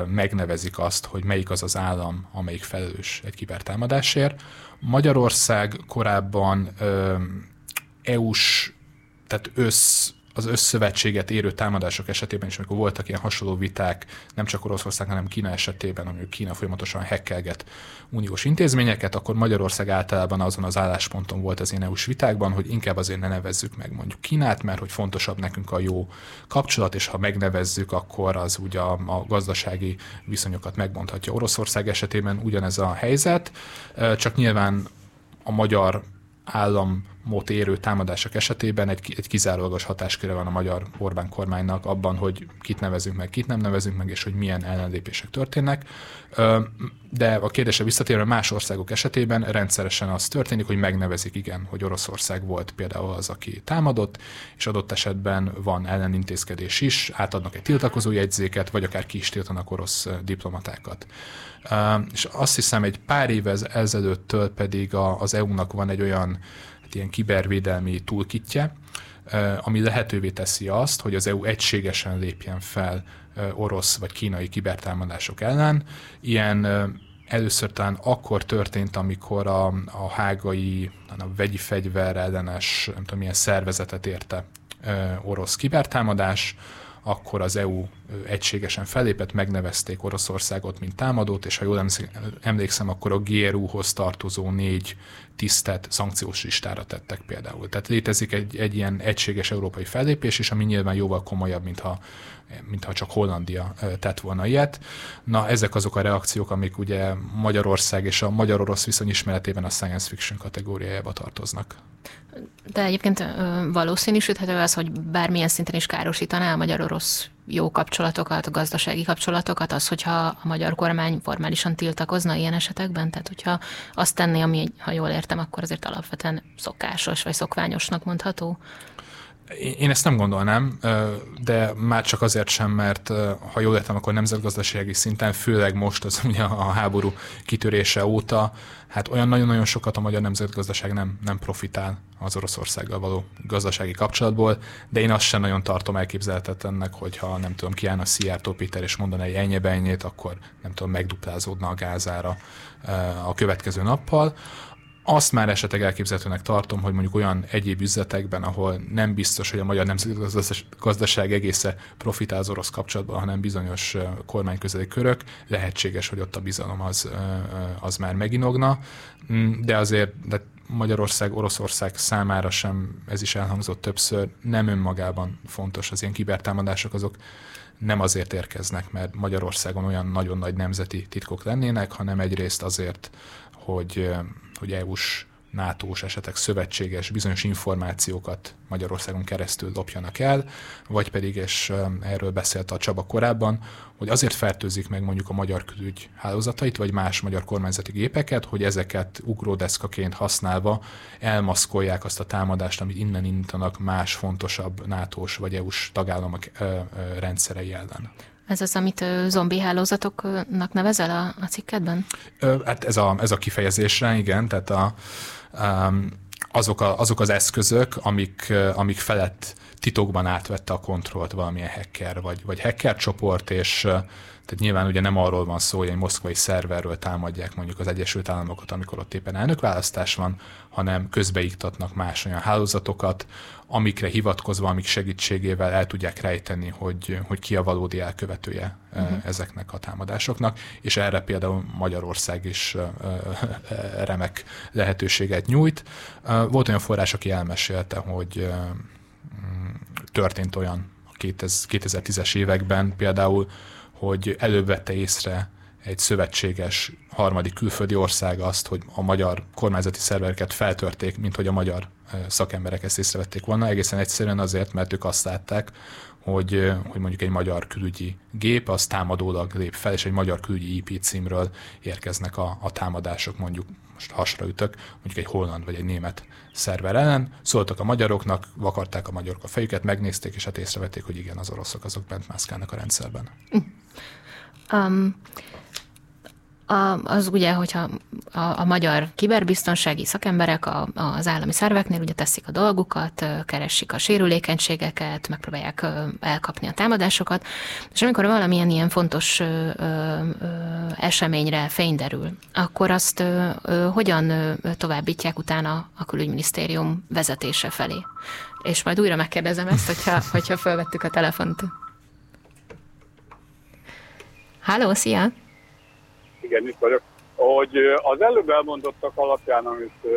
megnevezik azt, hogy melyik az az állam, amelyik felelős egy kibertámadásért. Magyarország korábban EU-s, tehát össz az összszövetséget érő támadások esetében is, amikor voltak ilyen hasonló viták, nem csak Oroszország, hanem Kína esetében, amikor Kína folyamatosan hekkelget uniós intézményeket, akkor Magyarország általában azon az állásponton volt az én EU-s vitákban, hogy inkább azért ne nevezzük meg mondjuk Kínát, mert hogy fontosabb nekünk a jó kapcsolat, és ha megnevezzük, akkor az ugye a, a gazdasági viszonyokat megmondhatja. Oroszország esetében ugyanez a helyzet, csak nyilván a magyar államot érő támadások esetében egy, egy kizárólagos hatásköre van a magyar Orbán kormánynak abban, hogy kit nevezünk meg, kit nem nevezünk meg, és hogy milyen ellenlépések történnek. De a kérdése visszatérve más országok esetében rendszeresen az történik, hogy megnevezik, igen, hogy Oroszország volt például az, aki támadott, és adott esetben van ellenintézkedés is, átadnak egy tiltakozó jegyzéket, vagy akár ki is tiltanak orosz diplomatákat. És azt hiszem, egy pár évvel ezelőttől pedig az EU-nak van egy olyan ilyen kibervédelmi toolkitje, ami lehetővé teszi azt, hogy az EU egységesen lépjen fel orosz vagy kínai kibertámadások ellen. Ilyen először talán akkor történt, amikor a, a hágai, a vegyi fegyver ellenes, nem tudom milyen szervezetet érte orosz kibertámadás, akkor az EU egységesen fellépett, megnevezték Oroszországot, mint támadót, és ha jól emlékszem, akkor a GRU-hoz tartozó négy tisztet szankciós listára tettek például. Tehát létezik egy, egy ilyen egységes európai fellépés is, ami nyilván jóval komolyabb, mintha mintha csak Hollandia tett volna ilyet. Na, ezek azok a reakciók, amik ugye Magyarország és a magyar-orosz viszony ismeretében a science fiction kategóriájába tartoznak. De egyébként valószínűsíthető az, hogy bármilyen szinten is károsítaná a magyar-orosz jó kapcsolatokat, gazdasági kapcsolatokat, az, hogyha a magyar kormány formálisan tiltakozna ilyen esetekben? Tehát, hogyha azt tenné, ami, ha jól értem, akkor azért alapvetően szokásos vagy szokványosnak mondható? Én ezt nem gondolnám, de már csak azért sem, mert ha jól értem, akkor nemzetgazdasági szinten, főleg most az [LAUGHS] ugye a háború kitörése óta, hát olyan nagyon-nagyon sokat a magyar nemzetgazdaság nem, nem profitál az Oroszországgal való gazdasági kapcsolatból, de én azt sem nagyon tartom elképzelhetetlennek, hogyha nem tudom, kiállna Szijjártó Péter és mondana egy ennyi akkor nem tudom, megduplázódna a gázára a következő nappal. Azt már esetleg elképzelhetőnek tartom, hogy mondjuk olyan egyéb üzletekben, ahol nem biztos, hogy a magyar nemzetgazdaság egésze profitál az orosz kapcsolatban, hanem bizonyos kormányközeli körök, lehetséges, hogy ott a bizalom az, az már meginogna, mm, de azért de Magyarország, Oroszország számára sem, ez is elhangzott többször, nem önmagában fontos az ilyen kibertámadások, azok nem azért érkeznek, mert Magyarországon olyan nagyon nagy nemzeti titkok lennének, hanem egyrészt azért, hogy hogy EU-s NATO-s, esetek szövetséges bizonyos információkat Magyarországon keresztül lopjanak el, vagy pedig, és erről beszélt a Csaba korábban, hogy azért fertőzik meg mondjuk a magyar külügy hálózatait, vagy más magyar kormányzati gépeket, hogy ezeket ugródeszkaként használva elmaszkolják azt a támadást, amit innen indítanak más fontosabb NATO-s vagy EU-s tagállamok rendszerei ellen. Ez az, amit zombi hálózatoknak nevezel a, a cikkedben? Hát ez a, ez a kifejezésre, igen, tehát a, azok, a, azok az eszközök, amik, amik felett titokban átvette a kontrollt valamilyen hacker, vagy, vagy hacker csoport, és tehát nyilván ugye nem arról van szó, hogy egy moszkvai szerverről támadják mondjuk az Egyesült Államokat, amikor ott éppen elnökválasztás van, hanem közbeiktatnak más olyan hálózatokat, amikre hivatkozva, amik segítségével el tudják rejteni, hogy, hogy ki a valódi elkövetője uh-huh. ezeknek a támadásoknak, és erre például Magyarország is remek lehetőséget nyújt. Volt olyan forrás, aki elmesélte, hogy történt olyan a 2010-es években például, hogy előbb vette észre egy szövetséges harmadik külföldi ország azt, hogy a magyar kormányzati szervereket feltörték, mint hogy a magyar szakemberek ezt észrevették volna, egészen egyszerűen azért, mert ők azt látták, hogy, hogy mondjuk egy magyar külügyi gép az támadólag lép fel, és egy magyar külügyi IP címről érkeznek a, a támadások, mondjuk most hasra ütök, mondjuk egy holland vagy egy német szerver ellen, szóltak a magyaroknak, vakarták a magyarok a fejüket, megnézték, és hát észrevették, hogy igen, az oroszok azok bent mászkálnak a rendszerben. Um, a, az ugye, hogyha a, a magyar kiberbiztonsági szakemberek a, az állami szerveknél ugye teszik a dolgukat, keresik a sérülékenységeket, megpróbálják elkapni a támadásokat, és amikor valamilyen ilyen fontos ö, ö, eseményre fény derül, akkor azt ö, ö, hogyan továbbítják utána a külügyminisztérium vezetése felé? És majd újra megkérdezem ezt, hogyha, hogyha felvettük a telefont. Háló, szia! Igen, itt vagyok. Hogy az előbb elmondottak alapján, amit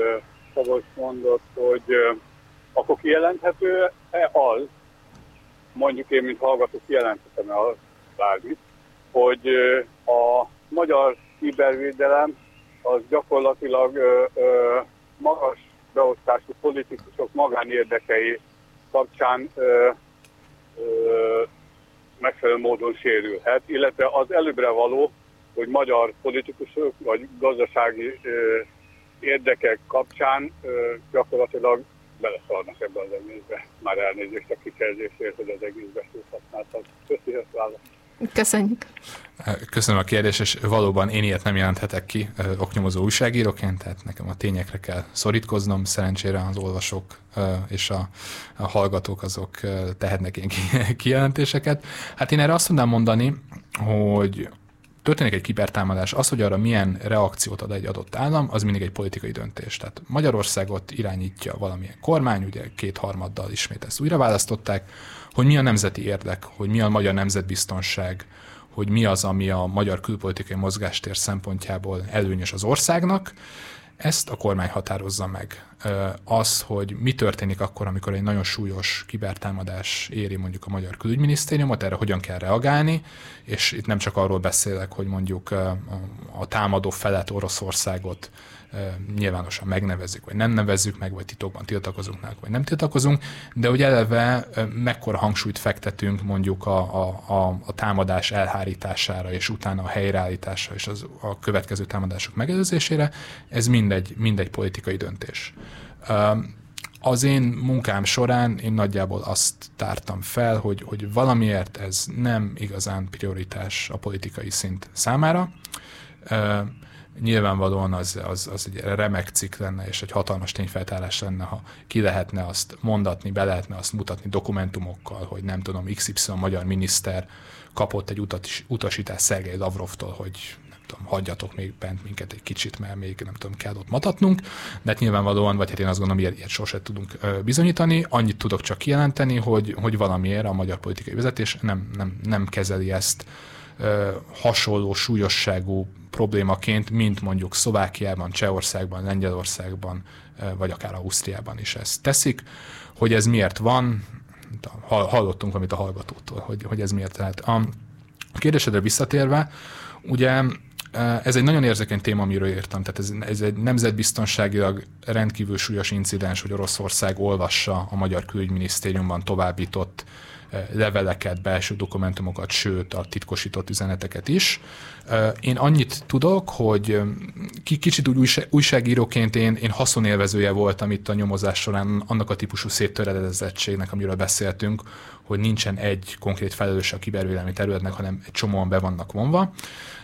Szabolcs mondott, hogy akkor kijelenthető-e az, mondjuk én, mint hallgató kijelenthetem-e az bármit, hogy a magyar kibervédelem az gyakorlatilag magas beosztású politikusok magánérdekei kapcsán ö, ö, megfelelő módon sérülhet, illetve az előbbre való, hogy magyar politikusok vagy gazdasági ö, érdekek kapcsán ö, gyakorlatilag beleszarnak ebbe az egészbe. Már elnézést a kifejezésért, hogy az egészbe szót használtam. Köszönjük választ. Köszönjük. Köszönöm a kérdést, és valóban én ilyet nem jelenthetek ki oknyomozó újságíróként, tehát nekem a tényekre kell szorítkoznom, szerencsére az olvasók és a, a hallgatók azok tehetnek ilyen kijelentéseket. Hát én erre azt tudnám mondani, hogy történik egy kibertámadás, az, hogy arra milyen reakciót ad egy adott állam, az mindig egy politikai döntés. Tehát Magyarországot irányítja valamilyen kormány, ugye kétharmaddal ismét ezt újra választották, hogy mi a nemzeti érdek, hogy mi a magyar nemzetbiztonság, hogy mi az, ami a magyar külpolitikai mozgástér szempontjából előnyös az országnak, ezt a kormány határozza meg. Az, hogy mi történik akkor, amikor egy nagyon súlyos kibertámadás éri mondjuk a magyar külügyminisztériumot, erre hogyan kell reagálni, és itt nem csak arról beszélek, hogy mondjuk a támadó felet Oroszországot nyilvánosan megnevezzük, vagy nem nevezzük meg, vagy titokban tiltakozunk meg, vagy nem tiltakozunk, de hogy eleve mekkora hangsúlyt fektetünk mondjuk a, a, a, a támadás elhárítására, és utána a helyreállításra, és az, a következő támadások megelőzésére, ez mindegy, mindegy politikai döntés. Az én munkám során én nagyjából azt tártam fel, hogy, hogy valamiért ez nem igazán prioritás a politikai szint számára nyilvánvalóan az, az, az egy remek cikk lenne, és egy hatalmas tényfeltárás lenne, ha ki lehetne azt mondatni, be lehetne azt mutatni dokumentumokkal, hogy nem tudom, XY magyar miniszter kapott egy utat, utasítást Szergei Lavrovtól, hogy tudom, hagyjatok még bent minket egy kicsit, mert még nem tudom, kell ott matatnunk, de hát nyilvánvalóan, vagy hát én azt gondolom, ilyet, ilyet sosem tudunk bizonyítani. Annyit tudok csak kijelenteni, hogy, hogy valamiért a magyar politikai vezetés nem, nem, nem kezeli ezt hasonló súlyosságú problémaként, mint mondjuk Szlovákiában, Csehországban, Lengyelországban, vagy akár Ausztriában is ezt teszik. Hogy ez miért van, hallottunk amit a hallgatótól, hogy, hogy ez miért lehet. A kérdésedre visszatérve, ugye ez egy nagyon érzékeny téma, amiről írtam. Tehát ez, ez egy nemzetbiztonságilag rendkívül súlyos incidens, hogy Oroszország olvassa a Magyar Külügyminisztériumban továbbított leveleket, belső dokumentumokat, sőt a titkosított üzeneteket is. Én annyit tudok, hogy kicsit úgy újságíróként én, én haszonélvezője voltam itt a nyomozás során annak a típusú széttöredezettségnek, amiről beszéltünk, hogy nincsen egy konkrét felelős a kibervédelmi területnek, hanem egy csomóan be vannak vonva.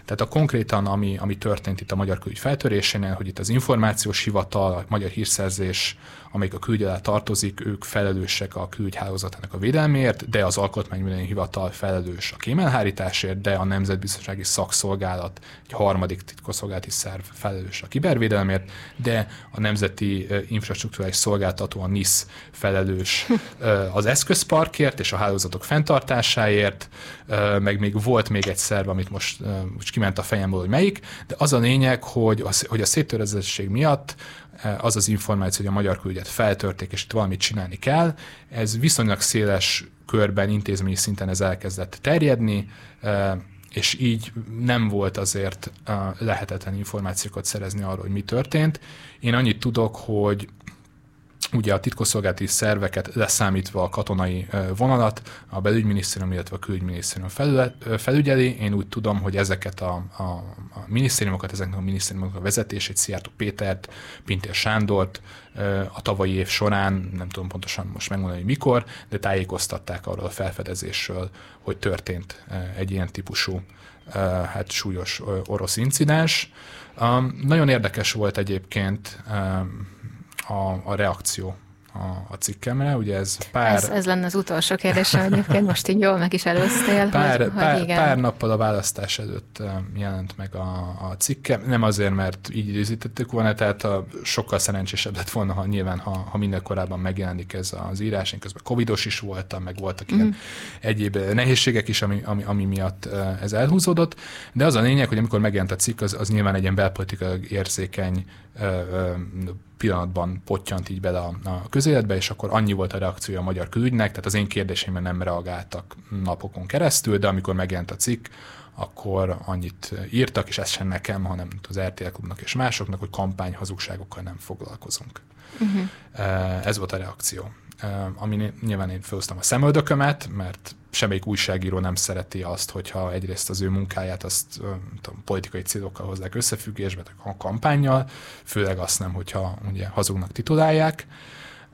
Tehát a konkrétan, ami, ami történt itt a Magyar Külügy feltörésénél, hogy itt az információs hivatal, a magyar hírszerzés, amelyik a külügy alá tartozik, ők felelősek a külügyhálózatának a védelméért, de az Alkotmányvédelmi Hivatal felelős a kémelhárításért, de a Nemzetbiztonsági Szakszolgálat, egy harmadik titkosszolgálati szerv felelős a kibervédelmért, de a Nemzeti Infrastruktúrális Szolgáltató, a NISZ felelős az eszközparkért és a hálózatok fenntartásáért, meg még volt még egy szerv, amit most, most kiment a fejemből, hogy melyik, de az a lényeg, hogy, a, hogy a széttörezettség miatt az az információ, hogy a magyar külügyet feltörték, és itt valamit csinálni kell, ez viszonylag széles körben, intézményi szinten ez elkezdett terjedni, és így nem volt azért lehetetlen információkat szerezni arról, hogy mi történt. Én annyit tudok, hogy ugye a titkosszolgálati szerveket leszámítva a katonai vonalat, a belügyminisztérium, illetve a külügyminisztérium felügyeli. Én úgy tudom, hogy ezeket a, a, a minisztériumokat, ezeknek a minisztériumoknak a vezetését, Szijjártó Pétert, Pintér Sándort a tavalyi év során, nem tudom pontosan most megmondani, hogy mikor, de tájékoztatták arról a felfedezésről, hogy történt egy ilyen típusú hát súlyos orosz incidens. Nagyon érdekes volt egyébként a, a reakció a, a cikkemre. Ugye ez pár... Ez, ez lenne az utolsó kérdése, egyébként most így jól meg is előztél. Pár, hogy, pár, hogy igen. pár nappal a választás előtt jelent meg a, a cikkem. Nem azért, mert így időzítettük volna, tehát a, sokkal szerencsésebb lett volna, ha nyilván, ha, ha minden korábban megjelenik ez az írás. Én közben covidos is voltam, meg voltak mm. ilyen mhm. egyéb nehézségek is, ami, ami, ami miatt ez elhúzódott. De az a lényeg, hogy amikor megjelent a cikk, az, az nyilván egy ilyen belpolitikai érzékeny pillanatban pottyant így bele a, a közéletbe, és akkor annyi volt a reakciója a magyar külügynek, tehát az én kérdéseimben nem reagáltak napokon keresztül, de amikor megjelent a cikk, akkor annyit írtak, és ez sem nekem, hanem az RTL klubnak és másoknak, hogy kampányhazugságokkal nem foglalkozunk. Uh-huh. Ez volt a reakció. Ami nyilván én felhoztam a szemöldökömet, mert semmelyik újságíró nem szereti azt, hogyha egyrészt az ő munkáját azt tudom, politikai célokkal hozzák összefüggésbe, a kampányjal, főleg azt nem, hogyha ugye hazugnak titulálják.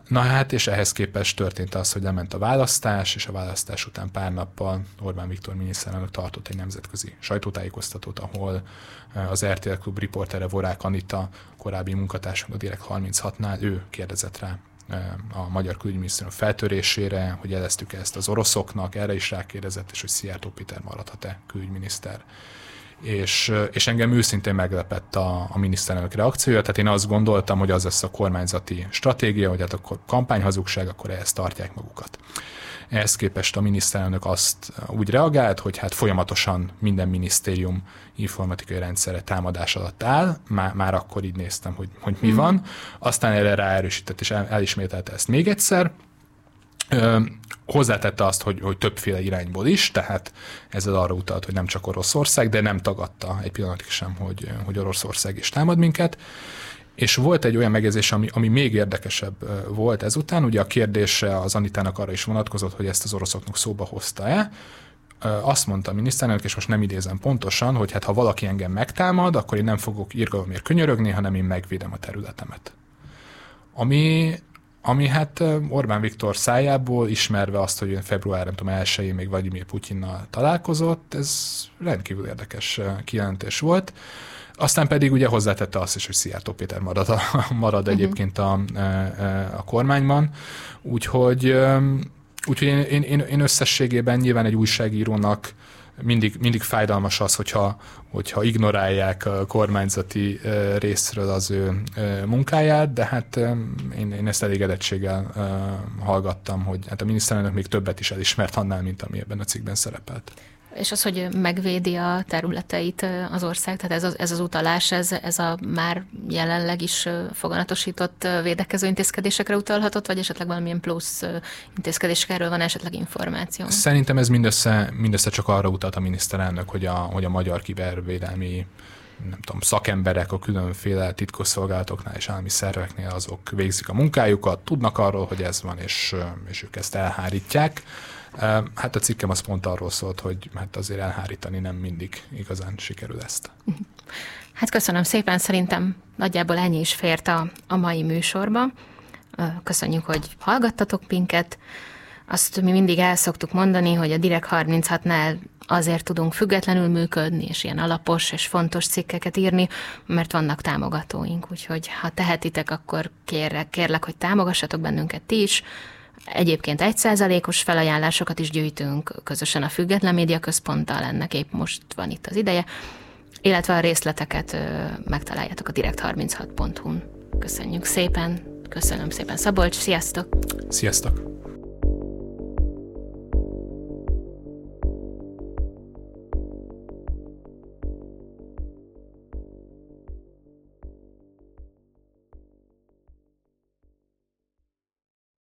Na hát, és ehhez képest történt az, hogy lement a választás, és a választás után pár nappal Orbán Viktor miniszterelnök tartott egy nemzetközi sajtótájékoztatót, ahol az RTL Klub riportere Vorák Anita, korábbi munkatársunk a Direkt 36-nál, ő kérdezett rá a magyar külügyminisztérium feltörésére, hogy jeleztük ezt az oroszoknak, erre is rákérdezett, és hogy Szijjártó Péter maradhat-e külügyminiszter. És, és engem őszintén meglepett a, a miniszterelnök reakciója, tehát én azt gondoltam, hogy az lesz a kormányzati stratégia, hogy hát akkor kampányhazugság, akkor ehhez tartják magukat. Ehhez képest a miniszterelnök azt úgy reagált, hogy hát folyamatosan minden minisztérium informatikai rendszere támadás alatt áll, már, már akkor így néztem, hogy, hogy mi mm. van. Aztán erre ráerősített és el, elismételte ezt még egyszer. Ö, hozzátette azt, hogy, hogy többféle irányból is, tehát ezzel arra utalt, hogy nem csak Oroszország, de nem tagadta egy pillanatig sem, hogy, hogy Oroszország is támad minket. És volt egy olyan megjegyzés, ami, ami még érdekesebb volt ezután, ugye a kérdése az Anitának arra is vonatkozott, hogy ezt az oroszoknak szóba hozta-e, azt mondta a miniszterelnök, és most nem idézem pontosan, hogy hát ha valaki engem megtámad, akkor én nem fogok írgalomért könyörögni, hanem én megvédem a területemet. Ami, ami hát Orbán Viktor szájából, ismerve azt, hogy február nem tudom, elsőjén még Vladimir Putyinnal találkozott, ez rendkívül érdekes kijelentés volt. Aztán pedig ugye hozzátette azt is, hogy Szijjártó Péter marad, a, [LAUGHS] marad uh-huh. egyébként a, a, a kormányban. Úgyhogy, úgyhogy én, én, én, én összességében nyilván egy újságírónak mindig, mindig fájdalmas az, hogyha, hogyha ignorálják a kormányzati részről az ő munkáját, de hát én, én ezt elégedettséggel hallgattam, hogy hát a miniszterelnök még többet is elismert annál, mint ami ebben a cikkben szerepelt. És az, hogy megvédi a területeit az ország, tehát ez az, ez az utalás, ez, ez a már jelenleg is foganatosított védekező intézkedésekre utalhatott, vagy esetleg valamilyen plusz intézkedésekről van esetleg információ? Szerintem ez mindössze, mindössze csak arra utalt a miniszterelnök, hogy a, hogy a magyar kibervédelmi nem tudom, szakemberek a különféle titkosszolgálatoknál és állami szerveknél azok végzik a munkájukat, tudnak arról, hogy ez van, és, és ők ezt elhárítják. Hát a cikkem az pont arról szólt, hogy hát azért elhárítani nem mindig igazán sikerül ezt. Hát köszönöm szépen, szerintem nagyjából ennyi is fért a, a mai műsorba. Köszönjük, hogy hallgattatok minket. Azt mi mindig el szoktuk mondani, hogy a Direkt 36-nál azért tudunk függetlenül működni, és ilyen alapos és fontos cikkeket írni, mert vannak támogatóink, úgyhogy ha tehetitek, akkor kérlek, kérlek hogy támogassatok bennünket ti is. Egyébként egy százalékos felajánlásokat is gyűjtünk közösen a Független Média Központtal, ennek épp most van itt az ideje, illetve a részleteket megtaláljátok a direkt36.hu-n. Köszönjük szépen, köszönöm szépen Szabolcs, sziasztok! Sziasztok!